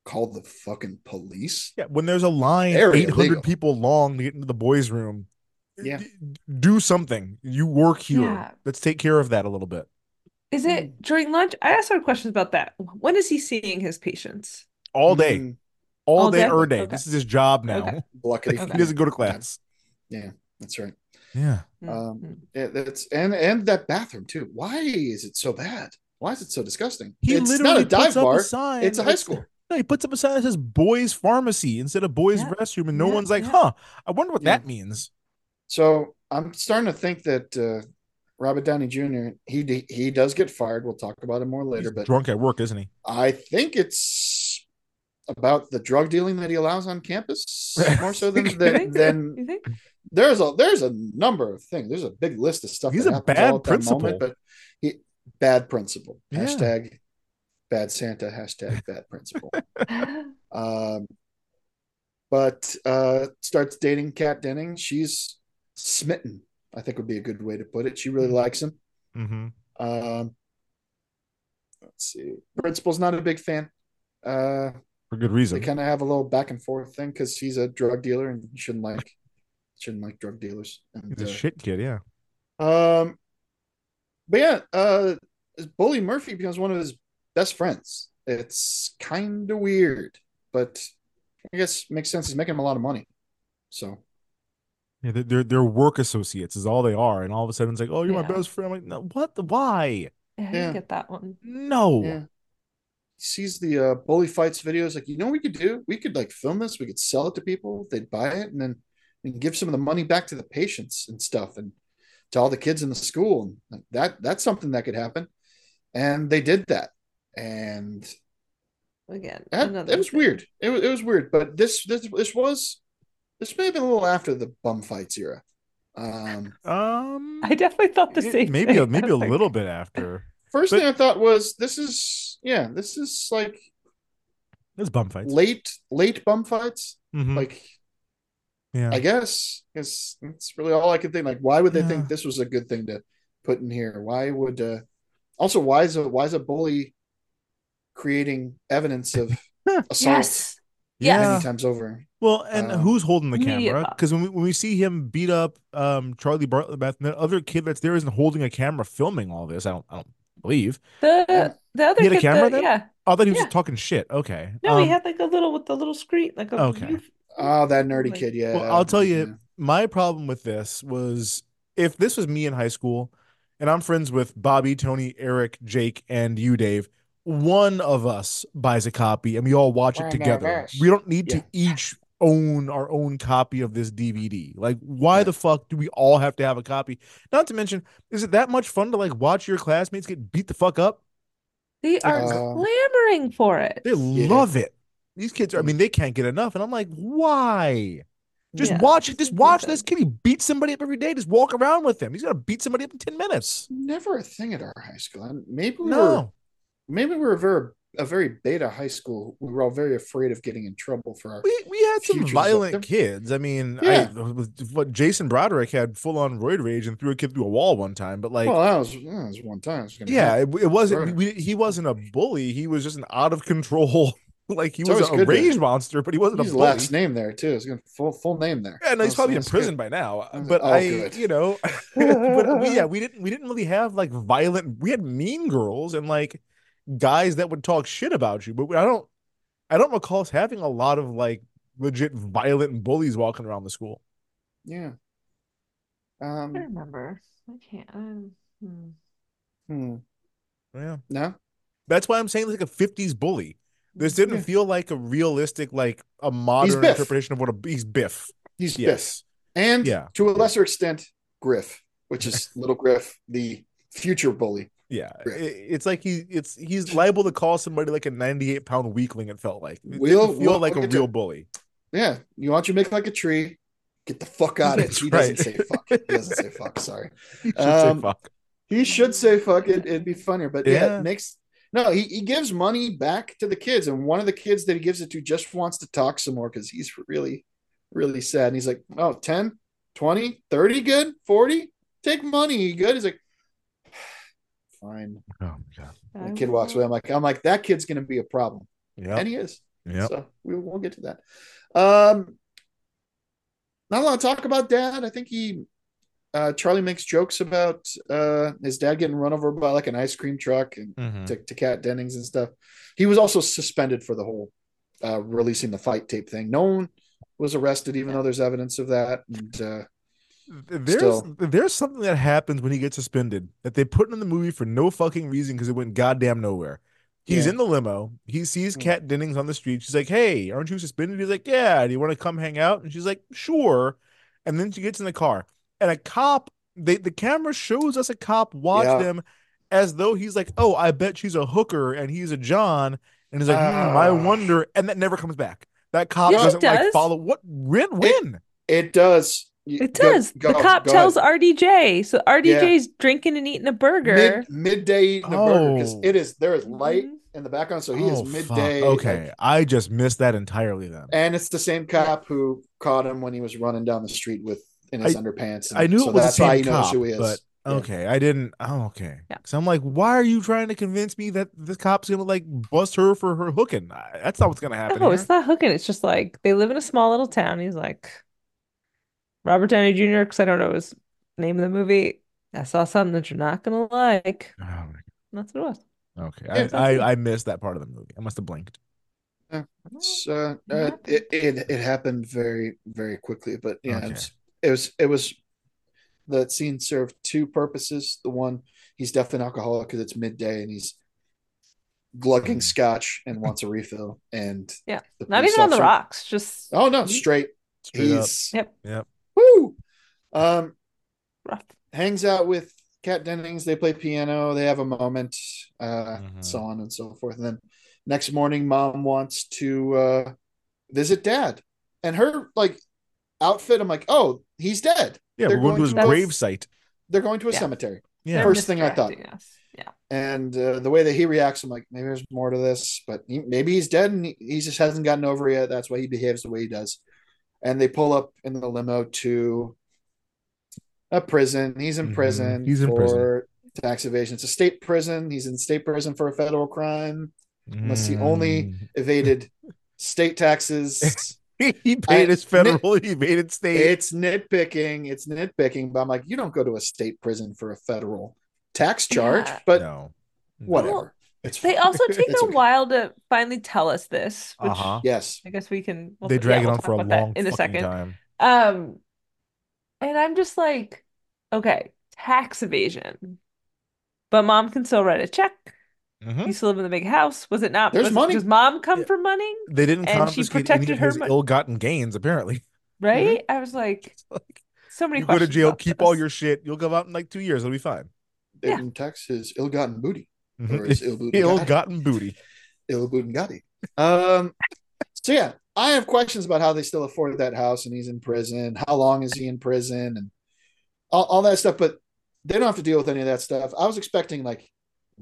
call the fucking police. Yeah, when there's a line 800 people long to get into the boys' room, Yeah. d- do something. You work here. Yeah. Let's take care of that a little bit. Is it during lunch? I asked her questions about that. When is he seeing his patients? All day, Mm, all, All day, day? er day. Okay. This is his job now. Okay. [laughs] Bluckety. He doesn't go to class. Yeah, that's right. Yeah. Mm, Um, mm. yeah, that's and and that bathroom too. Why is it so bad? Why is it so disgusting? He it's literally not a dive puts up bar. a sign. It's a high school. No, he puts up a sign that says boys pharmacy instead of boys Yeah. restroom, and no Yeah, one's like, yeah. huh, I wonder what Yeah. that means. So I'm starting to think that uh, Robert Downey Jr. he he does get fired. We'll talk about him more later, He's but drunk at work, isn't he? I think it's about the drug dealing that he allows on campus [laughs] more so than than, than there's a there's a number of things. There's a big list of stuff. He's that a bad all principal. moment, but he bad principal. Yeah. Hashtag bad Santa. Hashtag bad principal. [laughs] um, but uh, starts dating Kat Denning. She's smitten. I think would be a good way to put it. She really likes him. Mm-hmm. Um, let's see. Principal's not a big fan. Uh, For good reason. they kind of have a little back and forth thing because he's a drug dealer and shouldn't like shouldn't like drug dealers. And, He's a uh, shit kid, yeah. um, but yeah, uh, Bully Murphy becomes one of his best friends. It's kind of weird, but I guess makes sense. He's making him a lot of money, so Yeah, they're, they're they're work associates is all they are, and all of a sudden it's like, oh, you're my best friend. I'm like, no, what? The why? Yeah, I Yeah. didn't get that one. No. yeah. He sees the uh, bully fights videos. Like, you know, what we could do. We could like film this. We could sell it to people. They'd buy it, and then we can give some of the money back to the patients and stuff, and to all the kids in the school. And like, that that's something that could happen. And they did that, and Again, That, another it was thing. weird. It was, it was weird, but this this this was this may have been a little after the bum fights era. Um, Um, [laughs] I definitely thought the eh, same maybe a, thing. maybe a like, little bit after. first But- thing I thought was this is yeah, this is like There's bum fights. late late bum fights. Mhm. Like yeah. I guess it's that's really all I could think. Like, why would they Yeah. think this was a good thing to put in here? Why would uh also why is a why is a bully creating evidence of [laughs] assault Yes. Yeah. many times over? Well, and Um, who's holding the camera? Because when we, when we see him beat up um Charlie Bartlett, Beth, the other kid that's there isn't holding a camera filming all this. I don't I don't believe. The the other He had a camera the- then? yeah. I thought he was Yeah. just talking shit. Okay. No, he Um, had like a little with the little screen, like a Okay. youth- Oh, that nerdy Like- kid. Yeah. Well, I'll tell you, yeah. my problem with this was if this was me in high school, and I'm friends with Bobby, Tony, Eric, Jake, and you, Dave. One of us buys a copy, and we all watch One it together. We don't need Yeah. to each own our own copy of this DVD. Like, why the fuck do we all have to have a copy? Not to mention, is it that much fun to like watch your classmates get beat the fuck up? They are Um, clamoring for it. They love it. These kids are, I mean, they can't get enough. And I'm like, why? Just Yeah, watch it. Just watch stupid. this kid. He beats somebody up every day. Just walk around with him. He's gonna beat somebody up in 10 minutes. never a thing at our high school. And maybe we were No. maybe we were a very a very beta high school. We were all very afraid of getting in trouble for our We we had some violent kids. I mean, Yeah. I what Jason Broderick had full on roid rage and threw a kid through a wall one time, but like well, that was, that was one time. Was yeah, it, it wasn't we, he wasn't a bully. He was just an out of control [laughs] like he It's was a good to rage monster, but he wasn't a bully. last name there too. It's gonna full full name there. Yeah, no, he's That's- probably in prison good. by now. Uh, but oh, I, good. you know, [laughs] but we, yeah, we didn't we didn't really have like violent. We had mean girls and like guys that would talk shit about you. But I don't, I don't recall us having a lot of like legit violent bullies walking around the school. Yeah. I Um. remember. I can't. Um, hmm. hmm. Yeah, No. that's why I'm saying like a '50s bully. This didn't Yeah. feel like a realistic, like a modern interpretation of what a he's Biff. He's Yes. Biff, and Yeah. to a lesser extent, Griff, which is [laughs] little Griff, the future bully. Yeah, i- it's like he it's he's liable to call somebody like a 98 pound weakling. It felt like it We'll- feel we'll like a get to- real bully. Yeah, you want you make like a tree. Get the fuck out of it. He doesn't say fuck. He doesn't say fuck. Sorry. [laughs] He should say Um, fuck. He should say fuck. It, it'd be funnier, but yeah, Yeah. it makes no. He, he gives money back to the kids, and one of the kids that he gives it to just wants to talk some more because he's really, really sad. And he's like, "Oh, 10, 20, 30 good, forty. Take money, you good." He's like, "Fine." Oh god. The kid walks away. I'm like, I'm like, that kid's gonna be a problem, Yeah. and he is. Yep. So we won't get to that. Um, not a lot to talk about dad. I think he, uh, Charlie makes jokes about uh his dad getting run over by like an ice cream truck and Mhm. to, to Kat Dennings and stuff. He was also suspended for the whole uh releasing the fight tape thing. No one was arrested, even though there's evidence of that. And uh, There's Still. there's something that happens when he gets suspended that they put in the movie for no fucking reason because it went goddamn nowhere. He's Yeah. in the limo. He sees Mm. Kat Dennings on the street. She's like, "Hey, aren't you suspended?" He's like, "Yeah. Do you want to come hang out?" And she's like, "Sure." And then she gets in the car, and a cop. They the camera shows us a cop watch Yeah. them as though he's like, "Oh, I bet she's a hooker," and he's a John, and he's like, hmm, "I Ah. wonder," and that never comes back. That cop Yes, it doesn't like follow what when when. it does. You- It go- does. go- the cop tells ahead. RDJ. So RDJ's drinking and eating a burger. mid midday eating a burger because Oh. it is there is light Mhm. in the background, so he Oh, is fuck. midday. Okay, like- I just missed that entirely. Then and it's the same cop who caught him when he was running down the street with in his I- underpants. I knew so it was the that's why he same knows cop, who he is. but Yeah. okay, I didn't. Oh, okay. Yeah. So I'm like, why are you trying to convince me that this cop's gonna like bust her for her hooking? That's not what's gonna happen. No, here. it's not hooking. It's just like they live in a small little town. He's like Robert Downey Jr. because I don't know his name of the movie. I saw something that you're not gonna like. Oh, my- That's what it was. okay, I, that's. I I missed that part of the movie. I must have blinked. It's, uh, uh, it, it it happened very very quickly, but yeah, Okay. it, was, it was it was that scene served two purposes. The one he's definitely an alcoholic because it's midday and he's glugging Mhm. scotch and wants a refill, and Yeah. Not even on the rocks. Just Oh no, straight. Straight up. he's Yep. Yep. Woo. Um, rough. hangs out with Kat Dennings. They play piano. They have a moment, uh, Mhm. so on and so forth. And then next morning, mom wants to uh, visit dad, and her like outfit. I'm like, oh, he's dead. Yeah, They're we're going to his going grave site. They're going to a Yeah. cemetery. Yeah. First thing I thought. Us. Yeah. And uh, the way that he reacts, I'm like, maybe there's more to this, but he, maybe he's dead and he, he just hasn't gotten over it yet. That's why he behaves the way he does. And they pull up in the limo to a prison. He's in Mhm. prison He's in for prison. tax evasion. It's a state prison. He's in state prison for a federal crime. Unless he only evaded [laughs] state taxes. Mm. [laughs] he paid I- his federal, he evaded state. it's nitpicking. It's nitpicking. But I'm like, you don't go to a state prison for a federal tax charge, Yeah. but no. whatever. It's They fine. also take [laughs] It's a okay. while to finally tell us this, which Uh-huh. Yes. I guess we can. we'll- They yeah, drag we'll it on talk for a about that long in a second. time. Um, and I'm just like, okay, tax evasion, but mom can still write a check. Mhm. You still live in the big house. Was it not? There's was, money. Does mom come Yeah. for money? They didn't And she confiscate any protected her his mon- ill-gotten gains. Apparently, [laughs] Right? I was like, [laughs] Like, so many you go to jail, about keep all your shit. You'll go out in like two years. It'll be fine. They Yeah. didn't tax his ill-gotten booty. Or his ill-gotten [laughs] booty, Ill-gotten booty. ill-gotten Um. So yeah, I have questions about how they still afford that house, and he's in prison. How long is he in prison, and all, all that stuff. But they don't have to deal with any of that stuff. I was expecting like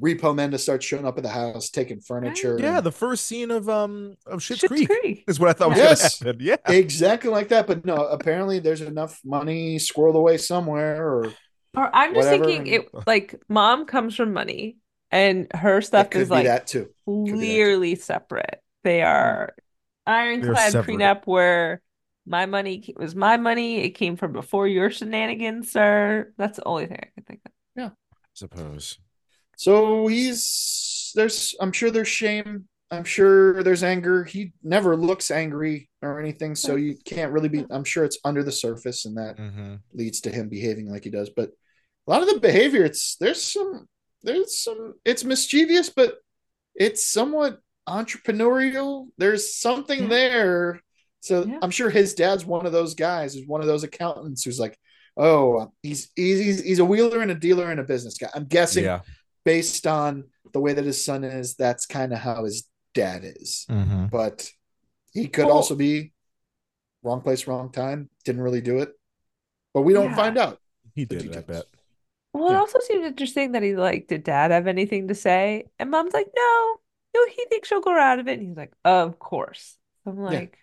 repo men to start showing up at the house, taking furniture. Yeah, and- the first scene of um of Shit's Schitt's Creek, Creek. is what I thought was Yes. gonna happen. [laughs] Yeah, exactly like that. But no, apparently there's enough money squirreled away somewhere, or Or I'm just whatever, thinking it like mom comes from money and her stuff is like that too. be that too. clearly separate. They are ironclad prenup where my money ca- was my money. It came from before your shenanigans, sir. That's the only thing I can think of. Yeah, I suppose. So he's there's I'm sure there's shame. I'm sure there's anger. He never looks angry or anything, so you can't really be I'm sure it's under the surface and that Mm-hmm. leads to him behaving like he does. But a lot of the behavior, it's there's some there's some it's mischievous, but it's somewhat entrepreneurial. There's something Yeah. there. So Yeah. I'm sure his dad's one of those guys, is one of those accountants who's like, oh, he's he's he's, he's a wheeler and a dealer and a business guy. I'm guessing Yeah, based on the way that his son is, that's kind of how his dad is. Mhm. But he could Well- also be wrong place, wrong time. Didn't really do it, but we don't Yeah. find out. He did it, I bet. Well, it Yeah. also seems interesting that he's like, did dad have anything to say? And mom's like, no, no, he thinks she'll grow out of it. And he's like, of course. I'm like,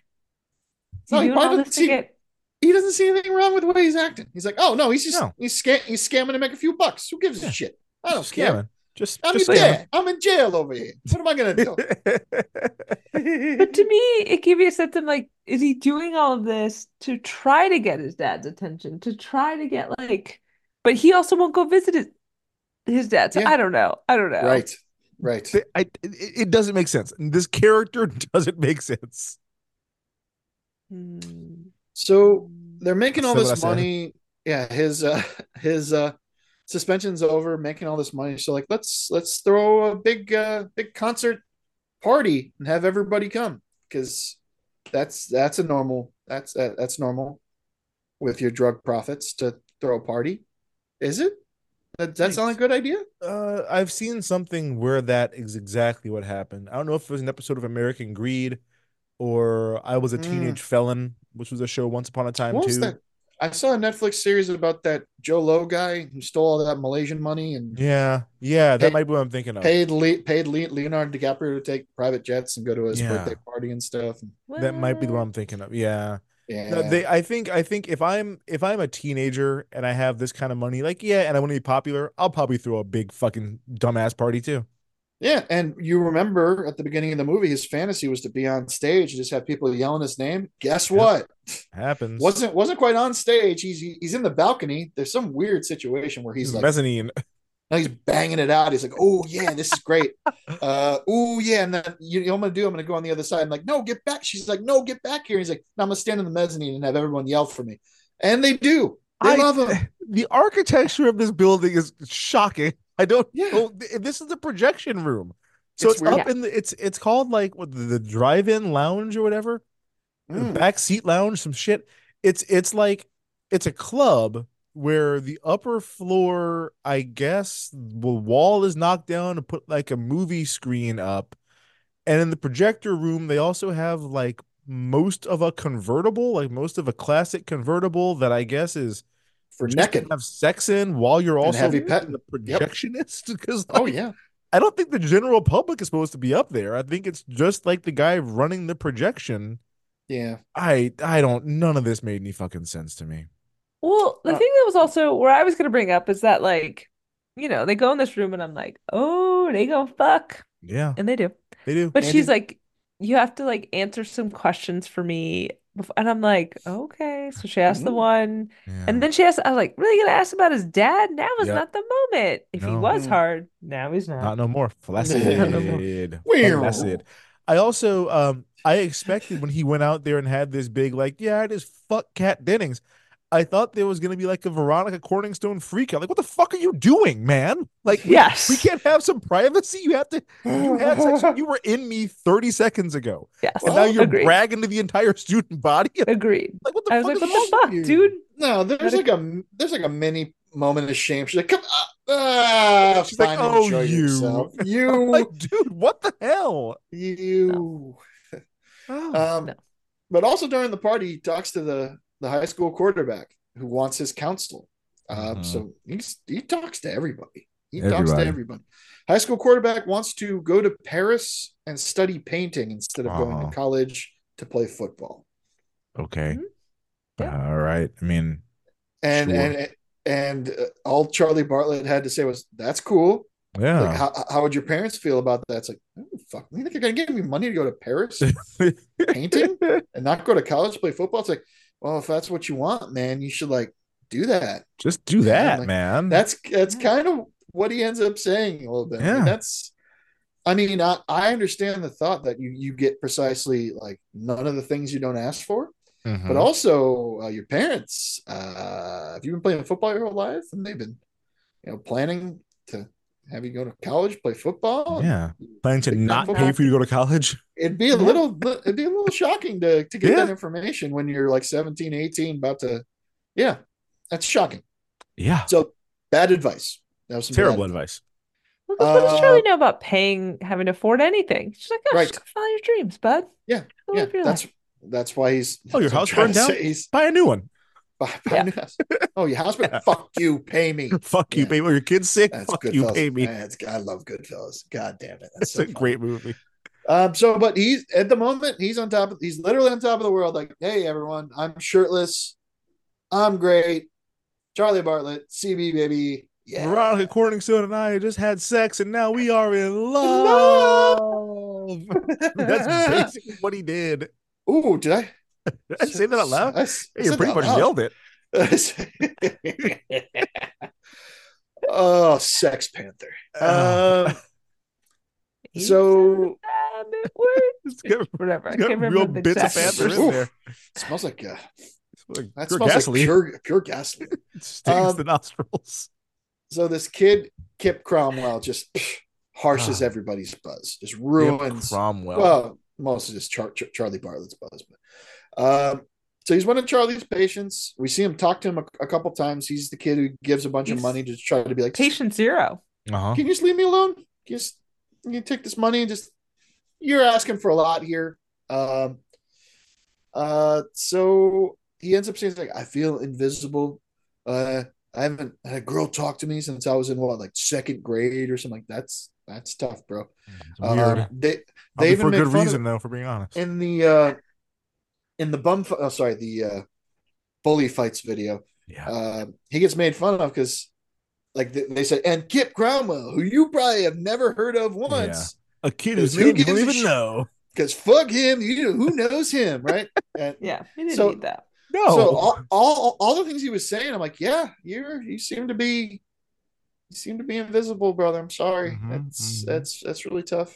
is No, he he doing all probably this to see- get He doesn't see anything wrong with the way he's acting. He's like, oh no, he's just No. he's sca- he's scamming to make a few bucks. Who gives a shit? I don't care. Scamming. Just, I'm just in scamming. jail. I'm in jail over here. What am I gonna do? [laughs] But to me, it gave me a sense of like, is he doing all of this to try to get his dad's attention, to try to get like, but he also won't go visit his his dad. So Yeah. I don't know. I don't know. right, right. I, it, it doesn't make sense. This character [laughs] doesn't make sense. Hmm. So they're making all Said what this said. money. Yeah, his uh [laughs] his uh suspension's over, making all this money. So like let's let's throw a big uh big concert party and have everybody come because that's that's a normal that's uh, that's normal with your drug profits to throw a party. Is it? That that sound like a good idea? Uh, I've seen something where that is exactly what happened. I don't know if it was an episode of American Greed or I Was a Mm. Teenage Felon, which was a show once upon a time What too. was that? I saw a Netflix series about that Jho Low guy who stole all that Malaysian money and Yeah, yeah, that Hey, might be what I'm thinking of. paid Le- paid Le- Leonardo DiCaprio to take private jets and go to his Yeah. birthday party and stuff. That might be the What? one I'm thinking of. Yeah. Yeah, they I think I think if I'm if I'm a teenager and I have this kind of money, like yeah, and I want to be popular, I'll probably throw a big fucking dumbass party too. yeah. And you remember at the beginning of the movie, his fantasy was to be on stage and just have people yelling his name. Guess what? Happens. wasn't wasn't quite on stage. He's he's in the balcony. There's some weird situation where he's like mezzanine. Now he's banging it out. He's like, oh yeah, this is great. [laughs] Uh, oh yeah, and then you know what I'm gonna do? I'm gonna go on the other side. I'm like, no, get back. She's like, no, get back here. He's like, no, I'm gonna stand in the mezzanine and have everyone yell for me. And they do. They I- love him. [laughs] The architecture of this building is shocking. I don't Yeah. know. This is the projection room. So It's it's, up in the it's it's called like what the, the drive-in lounge or whatever. Mm. back seat lounge, some shit. It's it's like it's a club where the upper floor, I guess, the wall is knocked down to put like a movie screen up. And in the projector room, they also have like most of a convertible, like most of a classic convertible that I guess is For necking. have sex in while you're And also heavy petting. the projectionist. [laughs] Because Oh yeah. I don't think the general public is supposed to be up there. I think it's just like the guy running the projection. Yeah. I I don't none of this made any fucking sense to me. Well, the Uh, thing that was also where I was gonna bring up is that like, you know, they go in this room and I'm like, oh, they gonna fuck. Yeah, And they do. they do. But Andy- she's like, you have to like answer some questions for me. And I'm like, okay. So she asked the one, Yeah. and then she asked, I was like, really gonna ask about his dad? Now is Yep. not the moment. If he was hard, now he's not not. no more. Flaccid. [laughs] Not no more. Flaccid. I also um I expected when he went out there and had this big like, yeah, I just fuck Cat Dennings. I thought there was gonna be like a Veronica Corningstone freak out. Like, what the fuck are you doing, man? Like, Yes. we can't have some privacy. You have to. You had sex. [laughs] You were in me thirty seconds ago, Yes. and now you're Agreed. bragging to the entire student body. [laughs] Agreed. Like, what the I was fuck like, is what the fuck, dude? No, there's like a there's like a mini moment of shame. She's like, come on. Ah, She's like, "Oh, you." yourself. [laughs] I'm You like, dude, what the hell? you Oh, Um, No. but also during the party, he talks to the the high school quarterback who wants his counsel. Um, Mhm. so he's, he talks to everybody. He talks to Everybody. everybody. High school quarterback wants to go to Paris and study painting instead of going Uh-huh. to college to play football. okay. Mhm. Yeah. All right. I mean, And Sure. and and uh, all Charlie Bartlett had to say was, "That's cool." yeah. Like, how how would your parents feel about that? It's like, oh, fuck, you think you're gonna give me money to go to Paris [laughs] painting and not go to college to play football? It's like, well, if that's what you want, man, you should like do that. Just do that, like, man. That's that's Yeah. kind of what he ends up saying a little bit. I mean, that's. I mean, I, I understand the thought that you you get precisely like none of the things you don't ask for, Mhm. but also uh, your parents. Uh, if you've been playing football your whole life and they've been, you know, planning to have you go to college play football, yeah. Planning to not time pay for you to go to college. it'd be a little it'd be a little shocking to to get Yeah. that information when you're like 17, 18, about to. Yeah, that's shocking. Yeah. So bad advice. That was some Terrible advice. Well, 'cause what does Charlie Uh, know about paying, having to afford anything? She's like, oh, Right. just go follow your dreams, bud. Yeah, yeah. That's life. that's why he's. Oh, your that's [laughs] what I'm house burned to down? He's Buy a new one. Buy, buy a new. Oh, your husband? burned. Fuck you. Pay me. [laughs] Fuck you, Yeah. baby. Your kid's sick. That's Fuck good. you, pay me. That's, I love Goodfellas. God damn it. That's It's so a fun. great movie. Um, so but he's at the moment, he's on top of he's literally on top of the world, like, hey everyone, I'm shirtless, I'm great. Charlie Bartlett, CB baby. Yeah. Veronica Corningstone and I just had sex, and now we are in [laughs] love. [laughs] That's basically what he did. Ooh, did I? Did I say that out loud? I s- Hey, you pretty much out yelled it. [laughs] oh, Sex Panther. Uh, Um, [laughs] so it got, [laughs] Whatever. I can't real remember the bits of exact panther in there. it smells like uh, like that pure smells gasoline. like pure pure gasoline. It stings Um, the nostrils. So this kid, Kip Cromwell, just pff, [sniffs] harshes Ah. everybody's buzz, just Yep, ruins. Cromwell. Well, most of just Char- Char- Charlie Bartlett's buzz. But, um, so he's one of Charlie's patients. We see him talk to him a, a couple times. He's the kid who gives a bunch He's of money to try to be like, Patient zero. uh-huh. can you just leave me alone? Can you just can you take this money and just you're asking for a lot here. Um uh so he ends up saying like I feel invisible. Uh I haven't had a girl talk to me since I was in what like second grade or something like that's that's tough, bro. It's weird. Um, they Probably they even for make good fun of- reason, though, for being honest. in the uh in the bum oh sorry the uh bully fights video Yeah. uh, he gets made fun of because like they, they said and kip cromwell who you probably have never heard of once A kid Because who name you don't even sh- know. because fuck him you know who knows him right [laughs] and Yeah, we didn't So- need that. No. so all, all all the things he was saying i'm like yeah you're you seem to be you seem to be invisible brother i'm sorry Mhm, that's mhm. that's that's really tough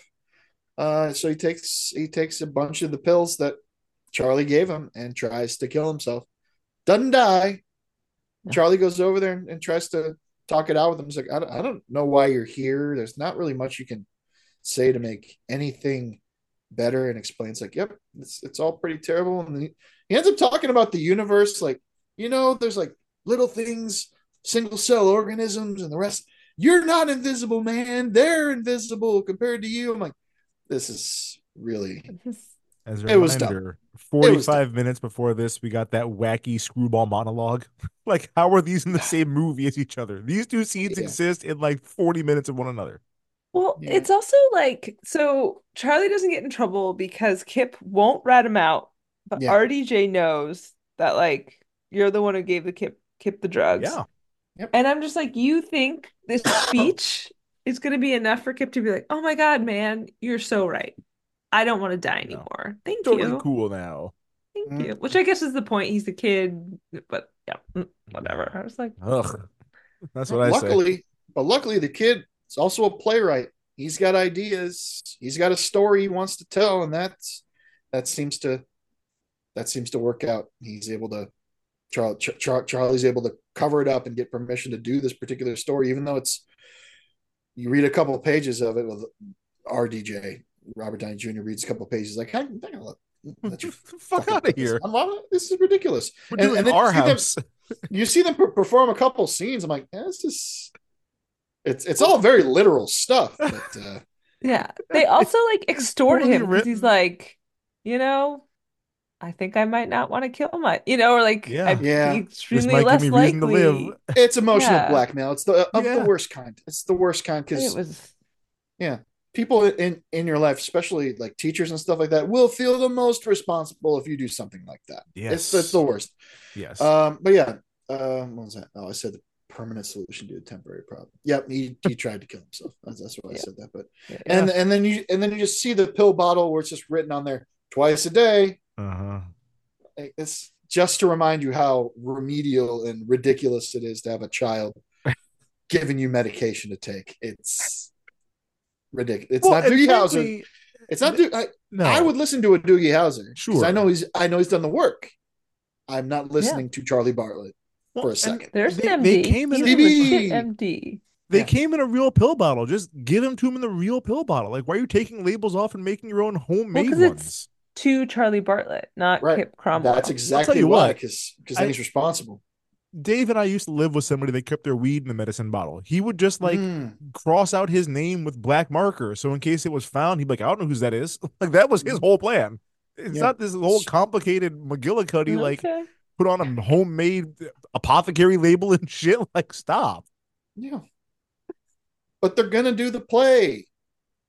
uh so he takes he takes a bunch of the pills that charlie gave him and tries to kill himself. Doesn't die. Yeah. charlie goes over there and, and tries to talk it out with him. He's like I don't, I don't know why you're here. There's not really much you can say to make anything better. And explains like yep it's, it's all pretty terrible. And he, he ends up talking about the universe like you know there's like little things single cell organisms and the rest. You're not invisible man. They're invisible compared to you. I'm like this is really [laughs] As a It was dumb. reminder, was 45 minutes before this, we got that wacky screwball monologue. [laughs] like, how are these in the [sighs] same movie as each other? These two scenes Yeah. exist in like 40 minutes of one another. Well, Yeah. it's also like so Charlie doesn't get in trouble because Kip won't rat him out, but Yeah. RDJ knows that like you're the one who gave the Kip Kip the drugs. Yeah. And I'm just like, you think this [coughs] speech is gonna be enough for Kip to be like, oh my God, man, you're so right. I don't want to die No. anymore. Thank Totally you. cool now. Thank Mm. you. Which I guess is the point. He's a kid, but yeah, mm, whatever. I was like, Ugh. [laughs] That's what I say. luckily but luckily the kid is also a playwright he's got ideas he's got a story he wants to tell and that's that seems to that seems to work out he's able to Char, Char, charlie's able to cover it up and get permission to do this particular story even though it's you read a couple of pages of it with rdj robert downey jr reads a couple of pages like hey, let, let you Fuck out put of this here. on Robert. this is ridiculous We're And- doing and then our you see them- you see them perform a couple scenes. I'm like, eh, this is it's it's all very literal stuff. But uh, Yeah. They also like [laughs] extort poorly him because he's like, you know, I think I might not want to kill my, you know, or like Yeah. I'd Yeah. be This extremely might less give me reason to likely. live. it's emotional Yeah. blackmail. It's the of Yeah. the worst kind. It's the worst kind It because was people in in your life, especially like teachers and stuff like that, will feel the most responsible if you do something like that. It's, it's the worst. Yes. Um, but yeah, um, what was that? Oh, I said the permanent solution to a temporary problem. Yep, he he tried to kill himself. That's, that's why I said that. But yeah. and and then you and then you just see the pill bottle where it's just written on there twice a day. uh-huh. it's just to remind you how remedial and ridiculous it is to have a child [laughs] giving you medication to take. It's ridiculous. It's Well, not Doogie Howser. It's not. Doo- I, no. I would listen to a Doogie Howser Sure. I know he's. I know he's done the work. I'm not listening to Charlie Bartlett Well, for a second. There's They- an they MD. came in He's a- a legit DB. MD. They Yeah. came in a real pill bottle. Just give them to him in the real pill bottle. Like, why are you taking labels off and making your own homemade 'cause it's- ones? To Charlie Bartlett, not Right. Kip Cromwell. That's exactly you why, because because then he's responsible. Dave and I used to live with somebody that kept their weed in a medicine bottle. He would just like Mm. cross out his name with black marker. So in case it was found, he'd be like, I don't know whose that is. [laughs] Like that was his whole plan. It's Yeah. not this whole complicated McGillicuddy, like put on a homemade apothecary label and [laughs] shit. Like, stop. Yeah. But they're gonna do the play.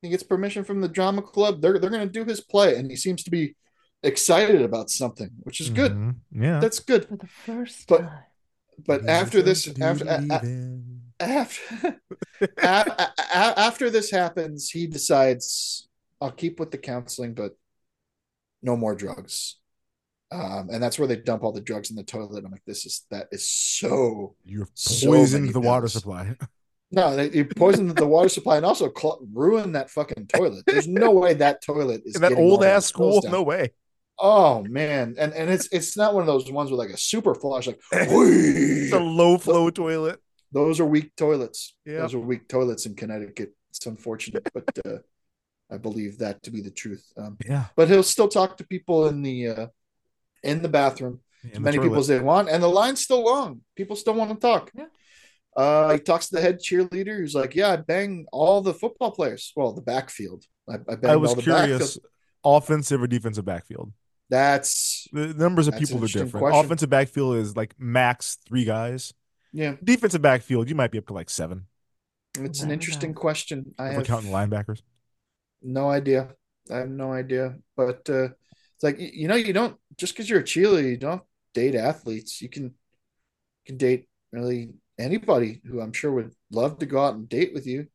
He gets permission from the drama club. They're they're gonna do his play, and he seems to be excited about something, which is good. Mhm. Yeah. That's good. For the first But- time. But after this, after a- believe a- in- [laughs] after after this happens, he decides I'll keep with the counseling, but no more drugs. Um, and that's where they dump all the drugs in the toilet. I'm like, this is that is so You've So poisoned many the water supply. [laughs] no. They, you poisoned the water supply and also cl- ruined that fucking toilet. There's no way that toilet is In [laughs] that old ass school, no way. Oh man, and and it's it's not one of those ones with like a super flush, like [laughs] It's a low flow toilet. those are weak toilets. Yeah. Those are weak toilets in Connecticut. It's unfortunate, but uh, I believe that to be the truth. Um, Yeah. but he'll still talk to people in the uh, in the bathroom, as many people as they want, and the line's still long. People still want to talk. Yeah. Uh, he talks to the head cheerleader, who's like, "Yeah, I bang all the football players. Well, the backfield. I, I was curious. backfield. Offensive or defensive backfield? That's The numbers of That's an people are different. question. Offensive backfield is like max three guys. yeah, Defensive backfield, you might be up to like seven. it's an interesting question. I If have counting linebackers. No idea. I have no idea. But uh, it's like you know, you don't just because you're a cheerleader, you don't date athletes. You can you can date really anybody who I'm sure would love to go out and date with you.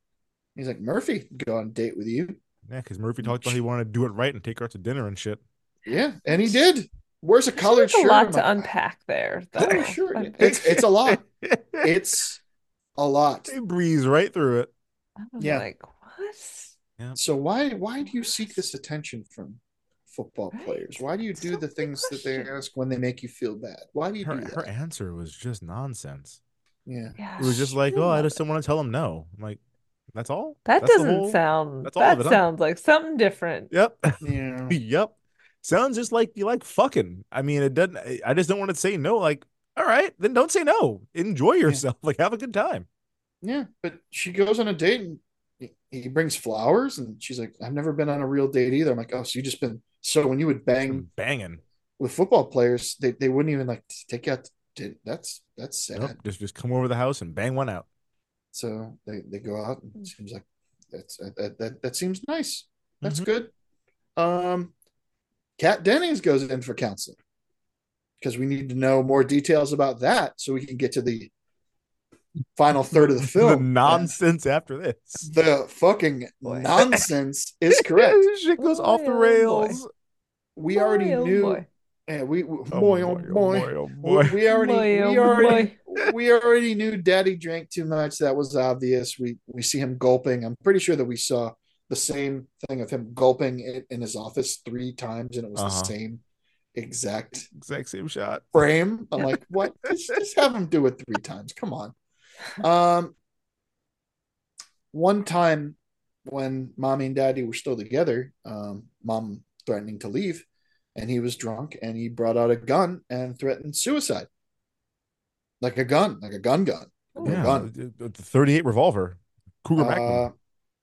He's like Murphy, go on date with you. Yeah, because Murphy talked about he wanted to do it right and take her out to dinner and shit. Yeah, and he did. Wears a collared There's a shirt. lot to unpack there, though. Oh, sure. It's it's a lot. [laughs] It's a lot. They breeze right through it. I was Yeah. like, what? So why why do you seek this attention from football Right. players? Why do you It's do a the big things that they ask when they make you feel bad? Why do you Her, do that? her answer was just nonsense. Yeah. Yeah. It was just like, oh, I just don't want to tell him no. I'm like, that's all? That That's doesn't whole- sound. that's all That sounds like something different. Yep. Yeah. [laughs] yep. Sounds just like you like fucking. I mean, it doesn't. I- I just don't want to say no. Like, all right, then don't say no. Enjoy yourself. [laughs] Like, have a good time. Yeah, but she goes on a date and he- he brings flowers, and she's like, "I've never been on a real date either." I'm like, "Oh, so you just been so when you would bang Banging. with football players, they, they wouldn't even like take you out to. That's that's sad." Nope. Just just come over the house and bang one out. So they, they go out, and it seems like that's that that, that seems nice. That's Mhm. good. Um, Kat Dennings goes in for counseling because we need to know more details about that so we can get to the final third of the [laughs] The film. nonsense after this. the fucking Boy. [laughs] nonsense is correct. [laughs] Shit goes off the Boy, oh boy. rails. We already Boy, oh knew. boy. Yeah, we, we Oh boy, oh, oh boy, oh boy. We already, oh we already, we already knew Daddy drank too much. That was obvious. We we see him gulping. I'm pretty sure that we saw the same thing of him gulping it in his office three times, and it was Uh-huh. the same exact Exact same shot. frame. I'm like, what? Just, just have him do it three times. Come on. Um, one time when mommy and daddy were still together, um, mom threatening to leave, and he was drunk and he brought out a gun and threatened suicide. Like a gun, like a gun gun. A Yeah, gun. the the 38 revolver. Cougar Uh, Magnum.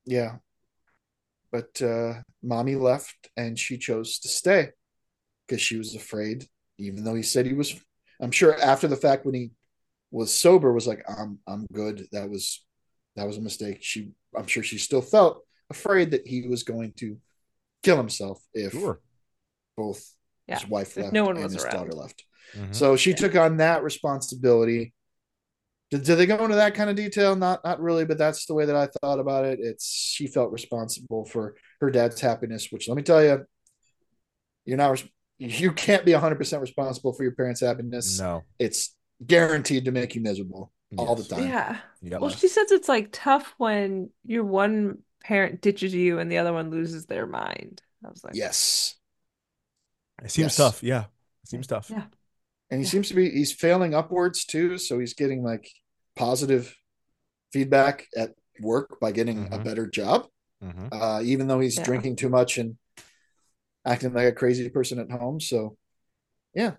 yeah. But uh, mommy left and she chose to stay because she was afraid, even though he said he was. I'm sure after the fact, when he was sober, was like, "I'm I'm good." That was that was a mistake. She, I'm sure she still felt afraid that he was going to kill himself if Sure. both Yeah, his wife left no one and was his around. daughter left. Mhm. So she took on that responsibility. Did, did they go into that kind of detail? Not not really, but that's the way that I thought about it. It's she felt responsible for her dad's happiness, which let me tell you, you're not you can't be 100% responsible for your parents' happiness. No. It's guaranteed to make you miserable all the time. Yeah. Yep. Well, she says it's like tough when your one parent ditches you and the other one loses their mind. I was like, Yes. It seems Yes. tough. Yeah. It seems tough. Yeah. And he Yeah. seems to be he's failing upwards too, so he's getting like positive feedback at work by getting a Mhm. better job. Mhm. uh, even though he's Yeah. drinking too much and acting like a crazy person at home. So, yeah.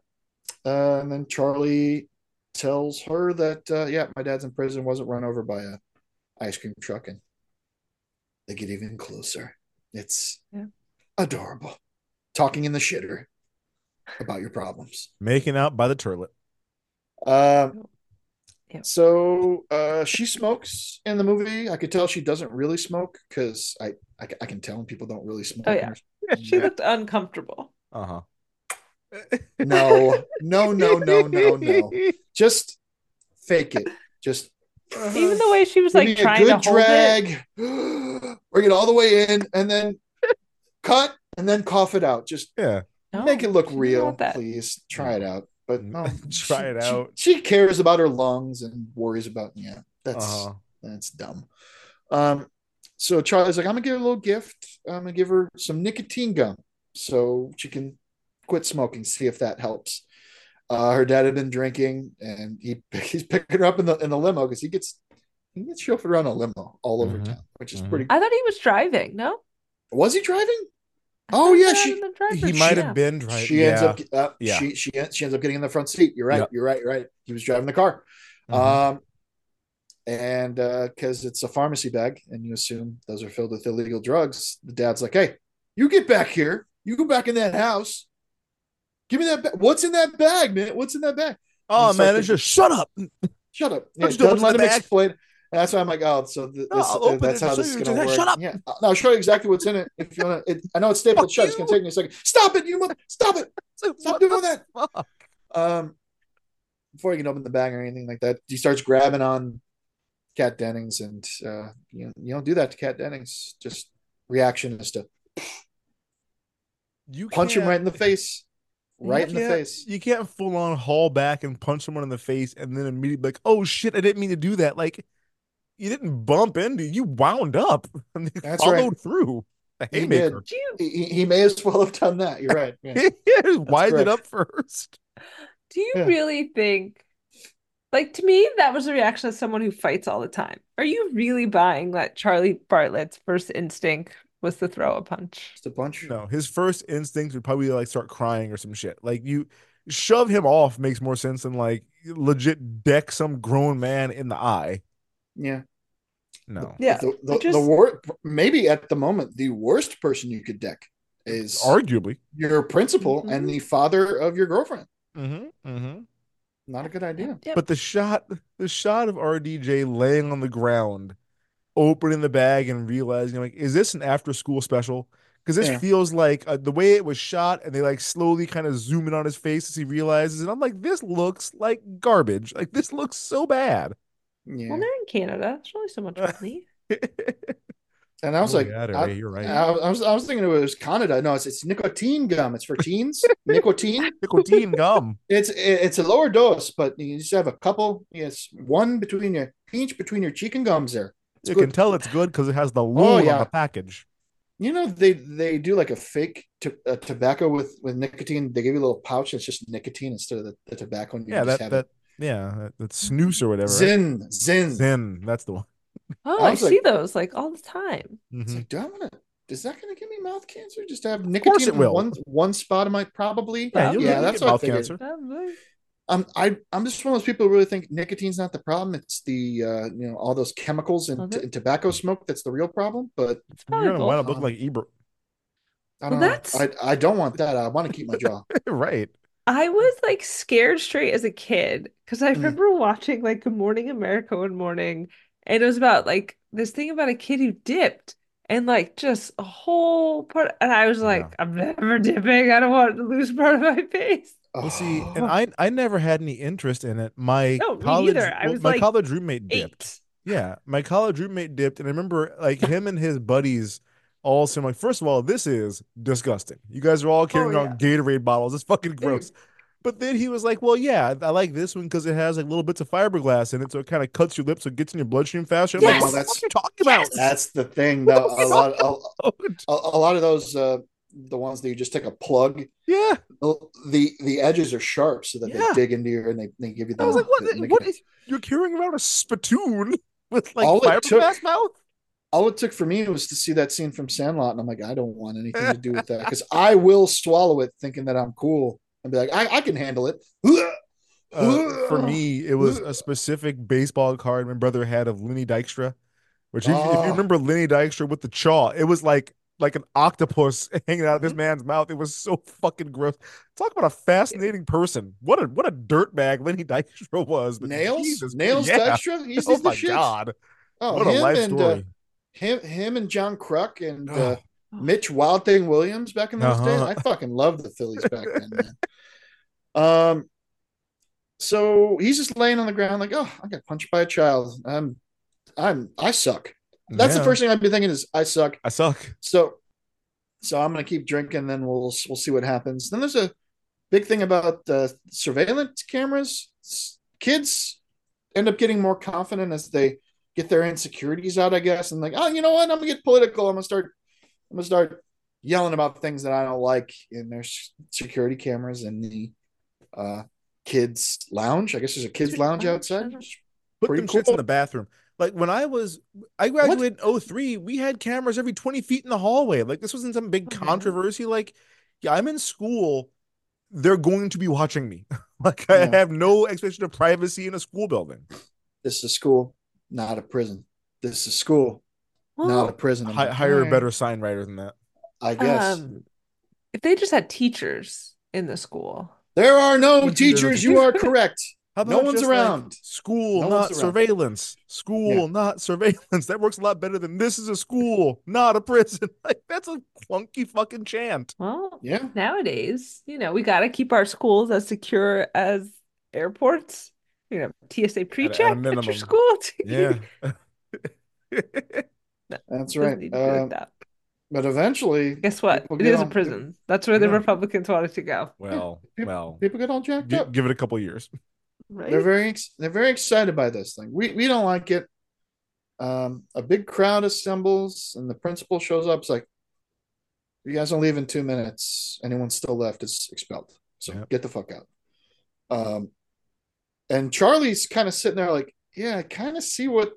Uh, and then Charlie tells her that uh, yeah, my dad's in prison, wasn't run over by a ice cream truck, and they get even closer. It's Yeah. adorable. Talking in the shitter about your problems. Making out by the toilet. Um, Yeah. so uh, she smokes in the movie. I could tell she doesn't really smoke because I, I I can tell when people don't really smoke. Oh, yeah. [laughs] She looked uncomfortable. Uh huh. No, no, no, no, no, no. Just fake it. Just Even the way she was like me a trying to good hold it. drag, [gasps] bring it all the way in, and then [laughs] cut, and then cough it out. Just Yeah. Make it look real, please. Try it out. But no, [laughs] Try she- it out. She, cares about her lungs and worries about yeah. That's Uh-huh. that's dumb. Um, so Charlie's like, I'm gonna give her a little gift. I'm gonna give her some nicotine gum so she can quit smoking. See if that helps. Uh, her dad had been drinking, and he [laughs] he's picking her up in the in the limo because he gets he gets chauffeured around a limo all over Mhm. town, which is Mhm. pretty. I thought he was driving. No. Was he driving? I Oh yeah, she him in the driver's He might have been driving. she yeah. ends up uh, Yeah. she she she ends up getting in the front seat. You're right. Yep. You're right. You're right. He was driving the car. Mhm. Um, and because it's a pharmacy bag, and you assume those are filled with illegal drugs, the dad's like, "Hey, you get back here. You go back in that house. Give me that. Ba- What's in that bag, man? What's in that bag? oh man, it's just shut up. Shut up. Yeah, Don't you know doesn't what's let him the bag? explain. And that's why I'm like, oh, so th- No, this, I'll uh, that's how this is going to work. shut up. Yeah, no, I'll show you exactly what's in it if you want to. I know it's stapled shut. It's going to take me a second. Stop it, you mother! Stop it! [laughs] Stop doing that. Fuck. Um, before he can open the bag or anything like that, he starts grabbing on Kat Dennings, and uh, you you don't do that to Kat Dennings. Just reaction is to You punch him right in the face, you right in the face. You can't full on haul back and punch someone in the face and then immediately be like, "Oh shit, I didn't mean to do that." Like you didn't bump into, you wound up and you That's followed right. through. A He haymaker. He, he- he may as well have done that. You're right. [laughs] Yeah. Yeah, wind it up first. do you Yeah. really think like to me that was the reaction of someone who fights all the time? Are you really buying that Charlie Bartlett's first instinct was to throw a punch? Just a bunch. No, his first instinct would probably like start crying or some shit. Like you shove him off makes more sense than like legit deck some grown man in the eye. Yeah. No. Yeah. The, the, just- the wor- maybe at the moment, the worst person you could deck is Arguably. your principal Mhm. and the father of your girlfriend. Mm-hmm. Mm-hmm. Not a good idea. Yep. But the shot, the shot of RDJ laying on the ground, opening the bag and realizing, like, is this an after-school special? Because this Yeah. feels like uh, the way it was shot, and they like slowly kind of zoom in on his face as he realizes, and I'm like, this looks like garbage. Like this looks so bad. Yeah. Well, they're in Canada. It's really so much [laughs] money. And I was Oh, like, yeah, I, you're right. I, I was, I was thinking it was Canada. No, it's, it's nicotine gum. It's for teens. [laughs] nicotine. Nicotine gum. [laughs] It's it's a lower dose, but you just have a couple. Yes, one between your pinch between your cheek and gums. There, it's You good. can tell it's good because it has the lube on yeah. the package. You know they they do like a fake to, uh, tobacco with with nicotine. They give you a little pouch. It's just nicotine instead of the, the tobacco. And you Yeah, just that have that yeah, that, that snus or it. whatever. right? Zyn Zyn. Zyn, that's the one. Oh, I I, see like- those like all the time. It's Mhm. like, do I want to? Is that going to give me mouth cancer? Just to have course nicotine it in will. one one spot of my probably. Yeah, you'll yeah, that's what I mouth cancer. Probably. I'm I I'm just one of those people who really think nicotine's not the problem. It's the uh, you know all those chemicals and, t- and tobacco smoke that's the real problem. But It's You're gonna wind up both. looking like Ebert. I don't know. that's- I I don't want that. I want to keep my jaw. [laughs] right. I was like scared straight as a kid because I Mm. remember watching like Good Morning America one morning, and it was about like this thing about a kid who dipped and like just a whole part. And I was like, Yeah. I'm never dipping. I don't want to lose part of my face. Well, see, Oh. and I I never had any interest in it. My No, college, either. I well, was, my like, college roommate dipped. Eight. Yeah, my college roommate dipped, and I remember like him and his buddies all seem like, first of all, this is disgusting. You guys are all carrying Oh, around Gatorade bottles. It's fucking gross. But then he was like, well, yeah, I like this one because it has like little bits of fiberglass in it, so it kind of cuts your lips, so it gets in your bloodstream faster. I'm like, Yes! what the That's- fuck are you talking about? That's the thing. Though a lot a, [laughs] a, a lot of those uh, the ones that you just take a plug. Yeah, The the edges are sharp so that Yeah. they dig into your and they, they give you. The, I was like, what? the What nicotine. is? You're carrying around a spittoon [laughs] with like All it took- fiberglass mouth? All it took for me was to see that scene from Sandlot, and I'm like, I don't want anything to do with that because I will swallow it thinking that I'm cool and be like, I, I can handle it. [laughs] uh, for me, it was a specific baseball card my brother had of Lenny Dykstra, which if, if you remember Lenny Dykstra with the chaw, it was like like an octopus [laughs] hanging out of this man's mouth. It was so fucking gross. Talk about a fascinating person. What a what a dirtbag Lenny Dykstra [laughs] was. Nails, Jesus, Nails yeah. Dykstra. He's, oh he's the my shit. god, Oh, what a life and uh, story. Him, him and John Kruk and uh, Oh. Mitch Wild Thing Williams back in those days. Uh-huh. I fucking loved the Phillies back then, man. [laughs] Um, so he's just laying on the ground like, oh, I got punched by a child. I'm, I'm, I suck. That's the first thing I'd be thinking is I suck. I suck. So, so I'm gonna keep drinking. Then we'll we'll see what happens. Then there's a big thing about uh, surveillance cameras. Kids end up getting more confident as they get their insecurities out, I guess, and like, oh, you know what? I'm gonna get political. I'm gonna start. I'm gonna start yelling about things that I don't like. And there's security cameras in the uh, kids' lounge. I guess there's a kids' lounge outside. Put Pretty them shits in the bathroom. Like when I was, I graduated in 03, we had cameras every 20 feet in the hallway. Like this wasn't some big controversy. Like, yeah, I'm in school. They're going to be watching me. [laughs] like I Yeah. have no expectation of privacy in a school building. This is school, not a prison. This is school, not a prison. I'm Hi- hire a better sign writer than that. I guess. um, if they just had teachers in the school, There are no Would teachers. You are correct. [laughs] How No one's just, like, around. school, No not around. surveillance. School, Yeah. not surveillance. [laughs] That works a lot better than this is a school, not a prison. [laughs] Like that's a clunky fucking chant. well, Yeah. nowadays, you know, we got to keep our schools as secure as airports. You know, TSA pre-check at, minimum. your school. [laughs] Yeah. [laughs] That's right. need to be like Um, that. but eventually, Guess what? It is It get is a all- prison. That's where the Yeah. Republicans wanted to go. [laughs] well, people, well, people get all jacked gi- up. give it a couple years. Right? They're very they're very excited by this thing. We we don't like it. Um, a big crowd assembles, and the principal shows up. It's like, you guys don't leave in two minutes. Anyone still left is expelled. So Yep. get the fuck out. Um, and Charlie's kind of sitting there like, yeah, I kind of see what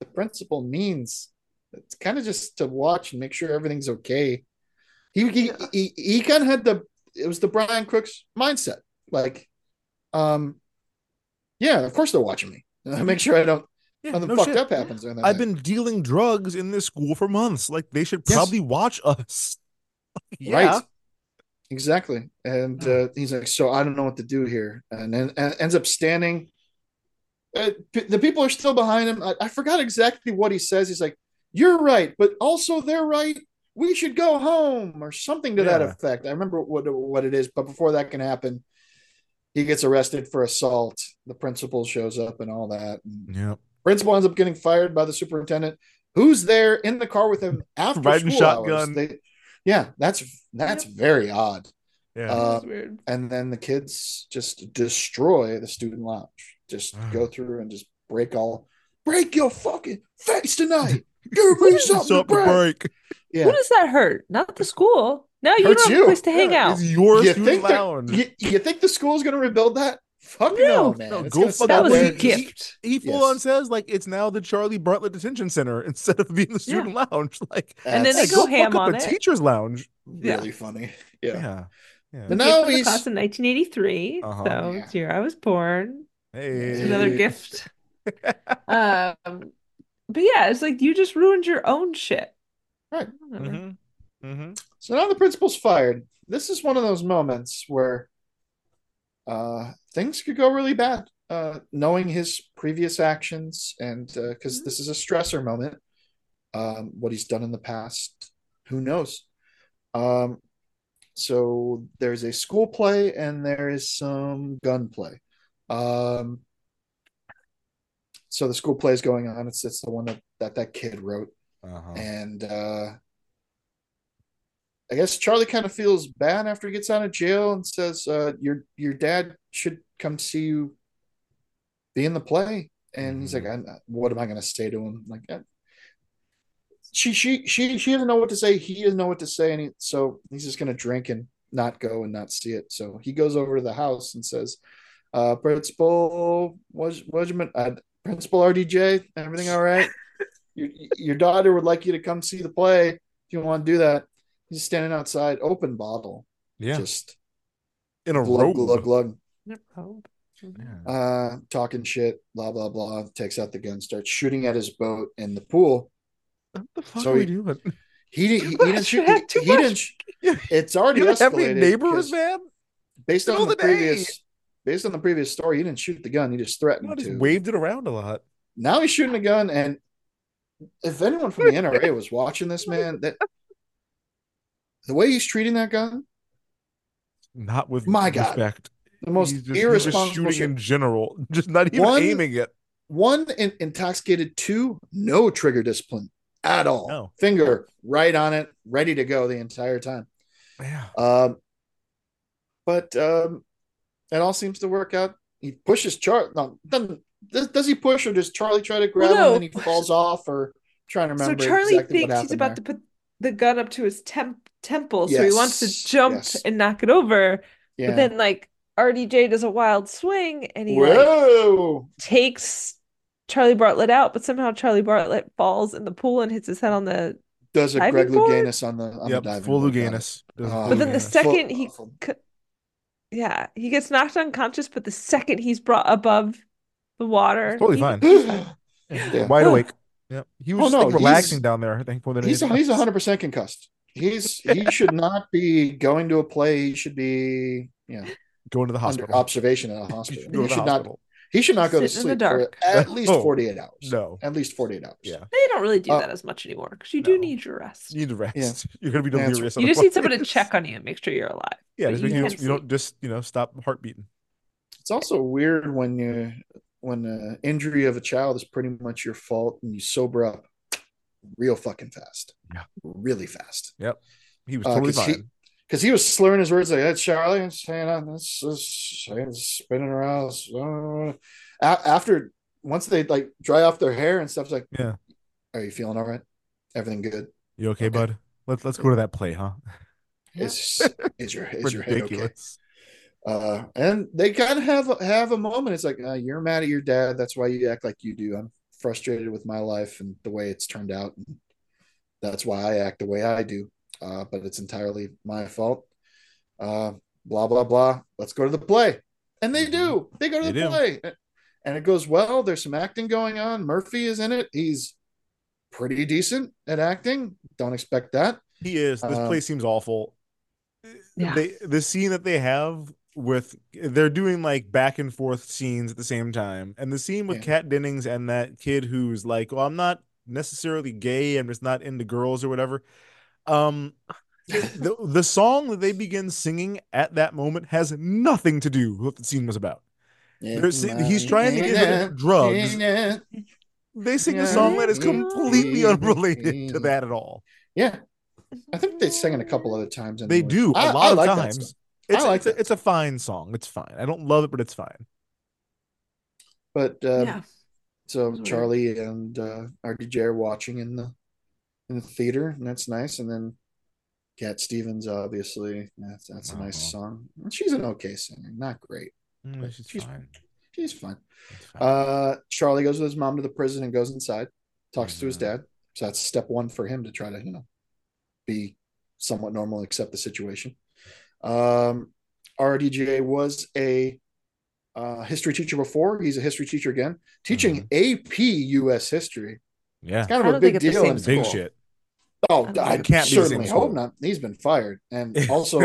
the principal means. It's kind of just to watch and make sure everything's okay. He he he, he kind of had the it was the Brian Crooks mindset. Like, um, yeah, of course they're watching me. [laughs] I make sure I don't Yeah, nothing no fucked shit. up happens. I've been dealing drugs in this school for months. Like they should Yes. probably watch us. [laughs] yeah. right. Exactly. And uh, he's like, so I don't know what to do here. And then ends up standing. Uh, p- the people are still behind him. I, I forgot exactly what he says. He's like, you're right, but also they're right. We should go home or something to that effect. I remember what what it is, but before that can happen, he gets arrested for assault. The principal shows up and all that. And Yeah. principal ends up getting fired by the superintendent, who's there in the car with him after Riding school hours. shotgun. They, yeah, that's that's very odd. Yeah. Uh, weird. and then the kids just destroy the student lounge. Just go through and just break all, break your fucking face tonight. Give me [laughs] something to Something to break. break. Yeah, Who does that hurt? Not the school. No, you Hurts don't have you. a place to hang Yeah, out. It's your you student think that- lounge. you, you think the school's gonna rebuild that? Fuck No. no, man. No, go fuck sit That was a gift. He full Yes. on says like it's now the Charlie Bartlett Detention Center [laughs] instead of being the student lounge. [laughs] Like, And then they That's go fuck ham up on the it. teachers lounge. really funny. Yeah. Yeah. Yeah. And now the he's class in 1983. Uh-huh. So Yeah. it's the year I was born. Hey. It's another gift. [laughs] um, but yeah, it's like you just ruined your own shit. Right. Whatever. Mhm. Mhm. So now the principal's fired. This is one of those moments where uh, things could go really bad. Uh, knowing his previous actions, and because this is a stressor moment, um, what he's done in the past, who knows? Um, so there's a school play and there is some gunplay. Um, so the school play is going on. It's it's the one that that, that kid wrote Uh-huh. and uh I guess Charlie kind of feels bad after he gets out of jail and says, uh, "Your your dad should come see you be in the play." And he's like, I, "What am I going to say to him?" Like, eh. she she she she doesn't know what to say. He doesn't know what to say, and he, so he's just going to drink and not go and not see it. So he goes over to the house and says, uh, "Principal, was was uh, Principal RDJ, everything all right?" [laughs] your, your daughter would like you to come see the play. If you want to do that, he's standing outside, open bottle, Yeah. just In a glug robe. glug glug. Oh. uh, talking shit, blah blah blah. Takes out the gun, starts shooting at his boat in the pool. What the fuck So are we he- doing? He, he, he didn't shoot. man, He, too he much. didn't. It's already You don't have any escalated. neighbors, 'cause man. Based on the the previous, based on the previous story, he didn't shoot the gun. He just threatened I just to. waved it around a lot. Now he's shooting a gun, and if anyone from the NRA was watching this, man, that the way he's treating that gun, Not with My God. respect. the most He's just, he's irresponsible shooting shit. in general, [laughs] just not even One- aiming it. One in, intoxicated, two no trigger discipline at all. No. Finger right on it, ready to go the entire time. Yeah. Um, but um, it all seems to work out. He pushes Charlie. No, doesn't does, does he push or does Charlie try to grab Well, him and he falls off? Or trying to remember? So Charlie exactly what thinks he's about there. to put the gun up to his temp temple, so he wants to jump yes. and knock it over. Yeah. But then like RDJ does a wild swing and he like takes Charlie Bartlett out, but somehow Charlie Bartlett falls in the pool and hits his head on the Does a Greg board? Louganis on the on Yep, the diving full board, got it. Louganis. Does a Oh, But then the second Full- he awful. yeah, he gets knocked unconscious, but the second he's brought above the water, Totally he- fine. [gasps] Yeah. Wide awake. Yep. He was Oh, no, like relaxing down there. I think more than He's he's else. hundred percent concussed. He's he should not be going to a play. He should be you know going to the under hospital. observation at a [laughs] He hospital. should He to the should not he should not go to Sit in the sleep for dark. at least [laughs] No. forty eight hours. No. At least forty eight hours. Yeah. they don't really do Uh, that as much anymore because you do no. need your rest. You need to rest. Yeah. [laughs] You're gonna be Yeah, that's delirious. You just need someone to check on you and make sure you're alive. Yeah, just you you, you don't just you know stop heart beating. It's also weird when you when the injury of a child is pretty much your fault and you sober up real fucking fast. Yeah. Really fast. Yep. He was Uh, totally 'cause he- fine. because he was slurring his words like that's Charlie, it's saying uh, this is spinning around. uh," a- after once they like dry off their hair and stuff, it's like, Yeah. are you feeling all right? Everything good? You okay, okay. bud? Let's let's go to that play, huh? Is [laughs] is your is your head okay? Ridiculous. Uh, and they kind of have have a moment. It's like uh, you're mad at your dad. That's why you act like you do. I'm frustrated with my life and the way it's turned out. And that's why I act the way I do. Uh, but it's entirely my fault. Uh, blah blah blah. Let's go to the play, and they do. They go to They the do. play, and it goes well. There's some acting going on. Murphy is in it. He's pretty decent at acting. Don't expect that. He is. This Um, place seems awful. Yeah. They the scene that they have with they're doing like back and forth scenes at the same time, and the scene with Yeah. Kat Dennings and that kid who's like, "Well, I'm not necessarily gay. I'm just not into girls or whatever." Um, [laughs] the the song that they begin singing at that moment has nothing to do with what the scene was about. He's trying to get drugs. [laughs] They sing a song that is completely unrelated to that at all. Yeah, I think they sang it a couple other times. They do a I- lot I of like times. Stuff. It's, I like it's, a, it's a fine song. It's fine. I don't love it, but it's fine. But um, Yeah. so weird. Charlie and uh, RDJ are watching in the in the theater, and that's nice. And then Cat Stevens, obviously, that's that's a nice Uh-huh. song. She's an okay singer, not great. Mm, But she's she's fine. She's fine. Fine. Uh, Charlie goes with his mom to the prison and goes inside, talks to his Mhm. dad. So that's step one for him to try to you know be somewhat normal, accept the situation. Um, RDJ was a uh, history teacher before. He's a history teacher again, teaching AP US history. yeah. It's kind of a big deal same in Big school. shit. Oh, I I can't be the same certainly school. hope not. He's been fired, and [laughs] also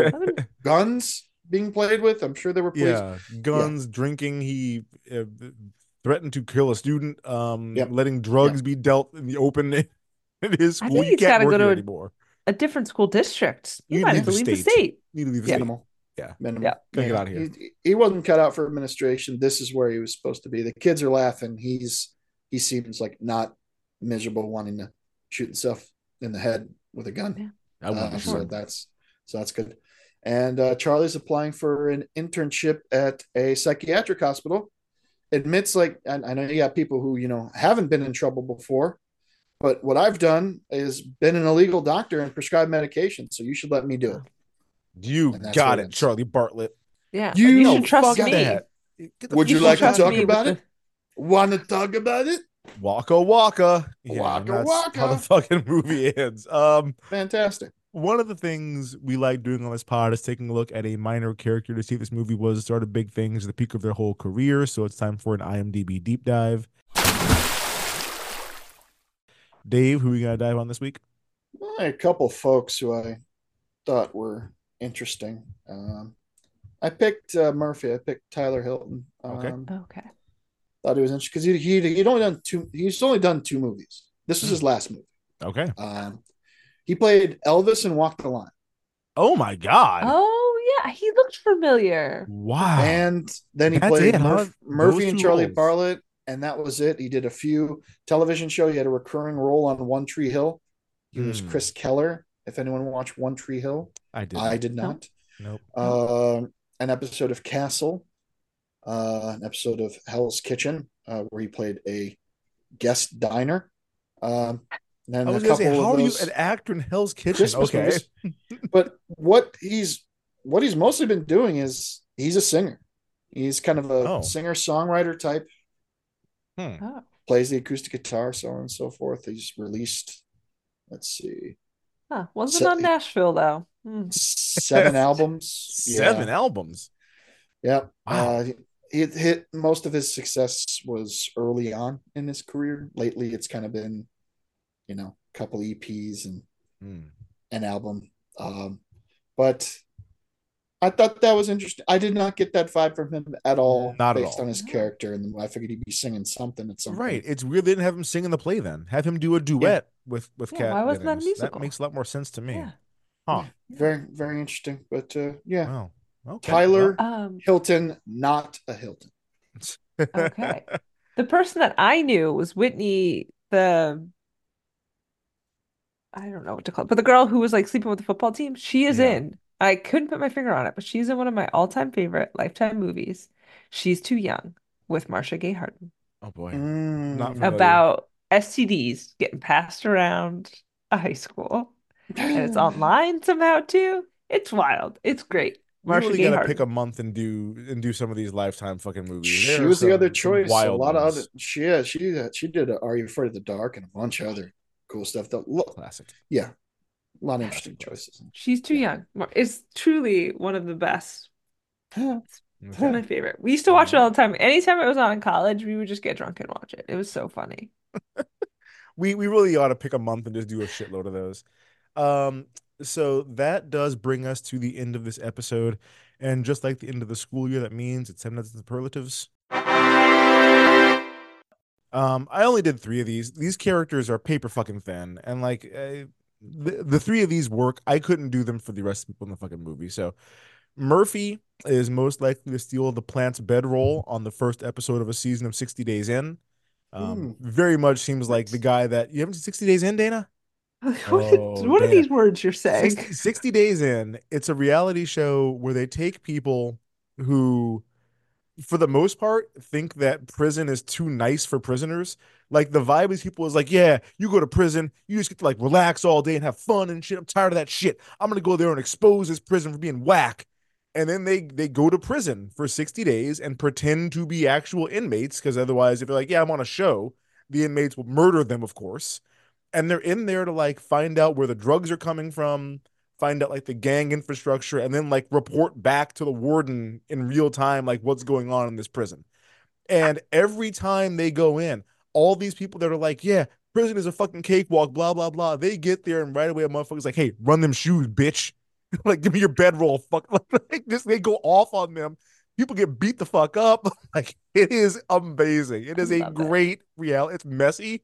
guns being played with. I'm sure they were police. Yeah. Guns, drinking. He uh, threatened to kill a student. Um, Yep. letting drugs be dealt in the open [laughs] in his I school. think You he's can't gotta work go to here a- anymore. A different school district. You, You might need have to the leave the state. state. Need to leave the Yeah. state. Minimal. Yeah. Minimal. Yeah. Gotta get out of here. He, he wasn't cut out for administration. This is where he was supposed to be. The kids are laughing. He's he seems like not miserable, wanting to shoot himself in the head with a gun. I wouldn't Uh, so sure. that's so that's good. And uh, Charlie's applying for an internship at a psychiatric hospital. Admits like I, I know you got people who you know haven't been in trouble before, but what I've done is been an illegal doctor and prescribed medication. So you should let me do it. You got what it, it is. Charlie Bartlett. Yeah. You You, should trust me. that. Would you fuck like to out trust of talk about with it? Want to talk about it? Waka waka. Yeah, Waka that's waka. How the fucking movie ends. Um, Fantastic. one of the things we like doing on this pod is taking a look at a minor character to see if this movie was sort of big things, the peak of their whole career. So it's time for an IMDb deep dive. Dave, who we gonna dive on this week? A couple folks who I thought were interesting. Um, I picked uh, Murphy. I picked Tyler Hilton. Um, Okay. Okay. Thought he was interesting because he he he'd only done two. He's only done two movies. This was his last movie. Okay. Um, he played Elvis and Walk the Line, Oh my god. Oh yeah, he looked familiar. Wow. and then he That's played it. Murph- Murphy and Charlie roles. Bartlett, and that was it. He did a few television show. He had a recurring role on One Tree Hill. He was Hmm. Chris Keller. If anyone watched One Tree Hill, I did. I did not. Nope. Um, an episode of Castle, uh, an episode of Hell's Kitchen, uh, where he played a guest diner. Um, and I then a was gonna couple say, how of are you those an actor in Hell's Kitchen? Christmas okay. But what he's what he's mostly been doing is he's a singer. He's kind of a Oh. singer songwriter type. Hmm. Oh. Plays the acoustic guitar, so on and so forth. He's released. Let's see, Huh. Wasn't Se- on Nashville though. Hmm. seven [laughs] albums. Seven Yeah. albums. Yep. Wow. Uh, he he hit most of his success was early on in his career. Lately, it's kind of been, you know, a couple EPs and Hmm. an album. Um, but I thought that was interesting. I did not get that vibe from him at all, Not at based all. on his character, and I figured he'd be singing something at some Right. point. It's weird they didn't have him sing in the play then. Have him do a duet with with Yeah, Kat. why wasn't that musical? That makes a lot more sense to me. Yeah. Huh. Very, very interesting. But uh, yeah, Wow. Okay. Tyler Um. Hilton, not a Hilton. [laughs] Okay. The person that I knew was Whitney, the I don't know what to call it, but the girl who was like sleeping with the football team, she is Yeah. in. I couldn't put my finger on it, but she's in one of my all-time favorite Lifetime movies. She's Too Young with Marcia Gay Harden oh boy. Mm. Not familiar. about STDs getting passed around a high school, and it's [gasps] online somehow too. It's wild. It's great. We Marcia really Gay gotta Harden. pick a month and do and do some of these lifetime fucking movies. She There are was the other some choice. A wild lot of other. She yeah, she she did a Are You Afraid of the Dark and a bunch of other cool stuff. That look, classic. yeah, a lot of interesting choices. She's Too Young. It's truly one of the best. It's Okay. my favorite. We used to watch it all the time. Anytime it was on in college, we would just get drunk and watch it. It was so funny. [laughs] we we really ought to pick a month and just do a shitload of those. Um, so that does bring us to the end of this episode, and just like the end of the school year, that means it's time to the superlatives. Um, I only did three of these. These characters are paper fucking thin, and like uh, the the three of these work. I couldn't do them for the rest of the people in the fucking movie. So Murphy is most likely to steal the plant's bedroll on the first episode of a season of 60 Days In. Um, very much seems like the guy that you haven't seen 60 Days In, Dana? [laughs] What, Oh, what are these words you're saying? 60, 60 Days In, it's a reality show where they take people who, for the most part, think that prison is too nice for prisoners. Like the vibe is people is like, yeah, you go to prison, you just get to like relax all day and have fun and shit. I'm tired of that shit. I'm gonna go there and expose this prison for being whack. And then they they go to prison for 60 days and pretend to be actual inmates because otherwise, if they're like, yeah, I'm on a show, the inmates will murder them, of course and they're in there to like find out where the drugs are coming from find out like the gang infrastructure and then like report back to the warden in real time like what's going on in this prison. And every time they go in all these people that are like yeah prison is a fucking cakewalk blah blah blah they get there and right away a motherfucker's like hey run them shoes bitch. [laughs] Like give me your bedroll fuck. [laughs] Like just they go off on them. People get beat the fuck up. [laughs] Like it is amazing. It is a great reality it's messy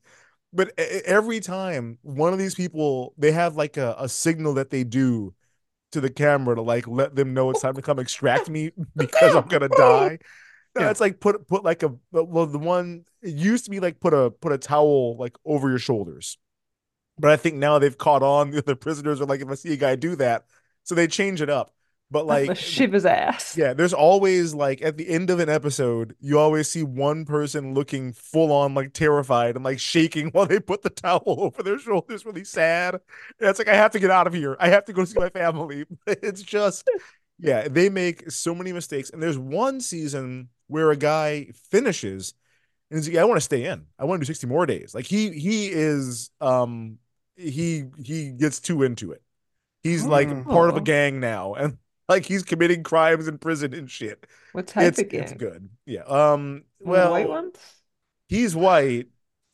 but every time one of these people they have like a, a signal that they do to the camera to like let them know it's time to come extract me [laughs] [laughs] because i'm gonna die. No, it's like put put like a well the one it used to be like put a put a towel like over your shoulders. But i think now they've caught on [laughs] the other prisoners are like if i see a guy do that so they change it up but Like like shiv his ass. yeah, there's always like at the end of an episode, you always see one person looking full on like terrified and like shaking [laughs] while they put the towel over their shoulders, really sad. And it's like, I have to get out of here. I have to go see my family. [laughs] It's just, yeah, they make so many mistakes. And there's one season where a guy finishes and he's like, yeah, I want to stay in. I want to do 60 more days. Like he he is um he he gets too into it. He's like part of a Oh. gang now, and like he's committing crimes in prison and shit. What type It's of gang? it's good. Yeah. Um. The Well, white ones? he's white,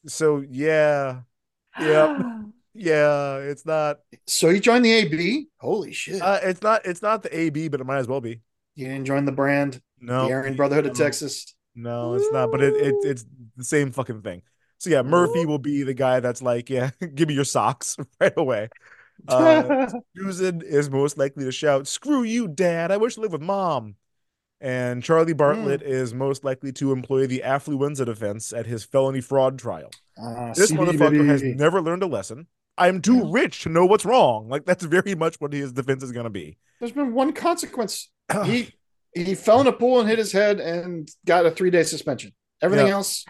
so yeah, yeah, [gasps] yeah. It's not. So he joined the AB. Holy shit! Uh, it's not. It's not the AB, but it might as well be. he didn't join the brand. No, the Aryan Brotherhood of. Texas. No, it's not. But it, it it's the same fucking thing. So yeah, Murphy will be the guy that's like, yeah, [laughs] give me your socks [laughs] right away. [laughs] Uh, [laughs] Susan is most likely to shout, "Screw you, Dad! I wish to live with Mom." And Charlie Bartlett is most likely to employ the affluenza defense at his felony fraud trial. Ah, This motherfucker has never learned a lesson. I'm too rich to know what's wrong. Like that's very much what his defense is going to be. There's been one consequence. [clears throat] he he fell in a pool and hit his head and got a three day suspension. Everything Yeah. else,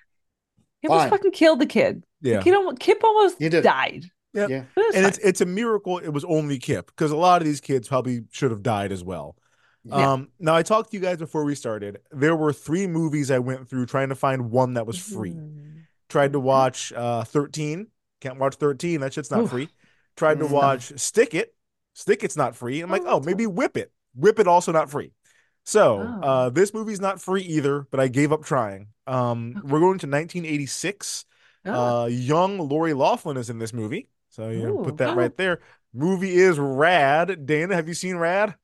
He almost Fine. fucking killed the kid. Yeah. The kid almost, Kip almost He did. died. Yep. yeah. But and fine. it's it's a miracle it was only Kip because a lot of these kids probably should have died as well. Yeah. Um, now I talked to you guys before we started. There were three movies I went through trying to find one that was free. Mhm. Tried to watch uh 13. Can't watch 13. That shit's not Oof. free. Tried to Mm. watch Stick It. Stick It's not free. I'm like, Oh, oh, maybe Whip It. Whip It also not free. So Oh. uh this movie's not free either, but I gave up trying. Um Okay. we're going to 1986. Oh. Uh young Lori Laughlin is in this movie. So you Ooh. put that right there. Movie is Rad. Dana, have you seen Rad?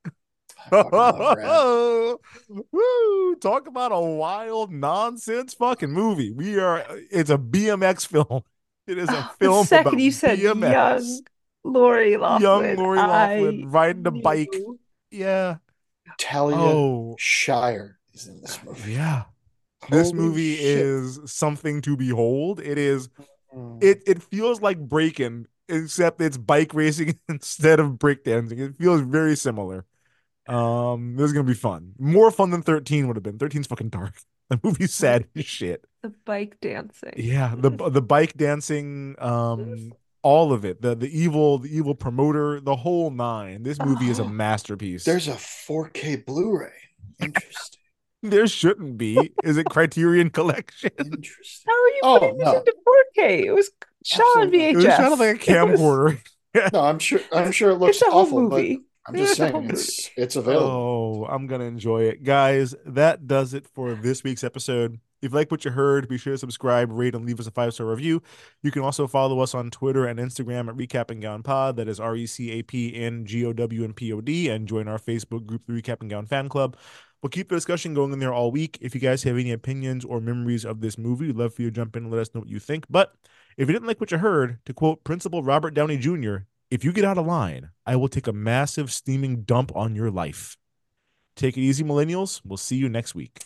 I Rad. [laughs] Woo! Talk about a wild nonsense fucking movie. We are it's a BMX film. It is a film. [laughs] The film second about you said BMX. young Lori Laughlin, Young Lori I Laughlin riding a bike. Yeah. Talia Oh, Shire is in this movie. yeah. This Holy movie shit. is something to behold. It is Mm. it it feels like breaking, except it's bike racing [laughs] instead of breakdancing. It feels very similar. Um, this is gonna be fun. More fun than 13 would have been. 13's fucking dark. [laughs] The movie's sad as [laughs] shit. The bike dancing. Yeah, the the bike dancing, um, all of it. The the evil, the evil promoter, the whole nine. This movie is a [gasps] masterpiece. There's a 4K Blu-ray. Interesting. there shouldn't be. Is it Criterion Collection? Interesting. How are you Oh, putting this into 4K? It was shot on Absolutely. VHS. It was shot on like a It was- camcorder. [laughs] No, I'm sure. I'm sure it looks It's a whole awful, movie. but I'm just [laughs] It's a whole saying it's it's available. Oh, I'm gonna enjoy it, guys. That does it for this week's episode. If you like what you heard, be sure to subscribe, rate, and leave us a five star review. You can also follow us on Twitter and Instagram at Recap and Gown Pod. That is R E C A P N G O W and P O D, and join our Facebook group, the Recap and Gown Fan Club. We'll keep the discussion going in there all week. If you guys have any opinions or memories of this movie, we'd love for you to jump in and let us know what you think. But if you didn't like what you heard, to quote Principal Robert Downey Jr., if you get out of line, I will take a massive steaming dump on your life. Take it easy, millennials. We'll see you next week.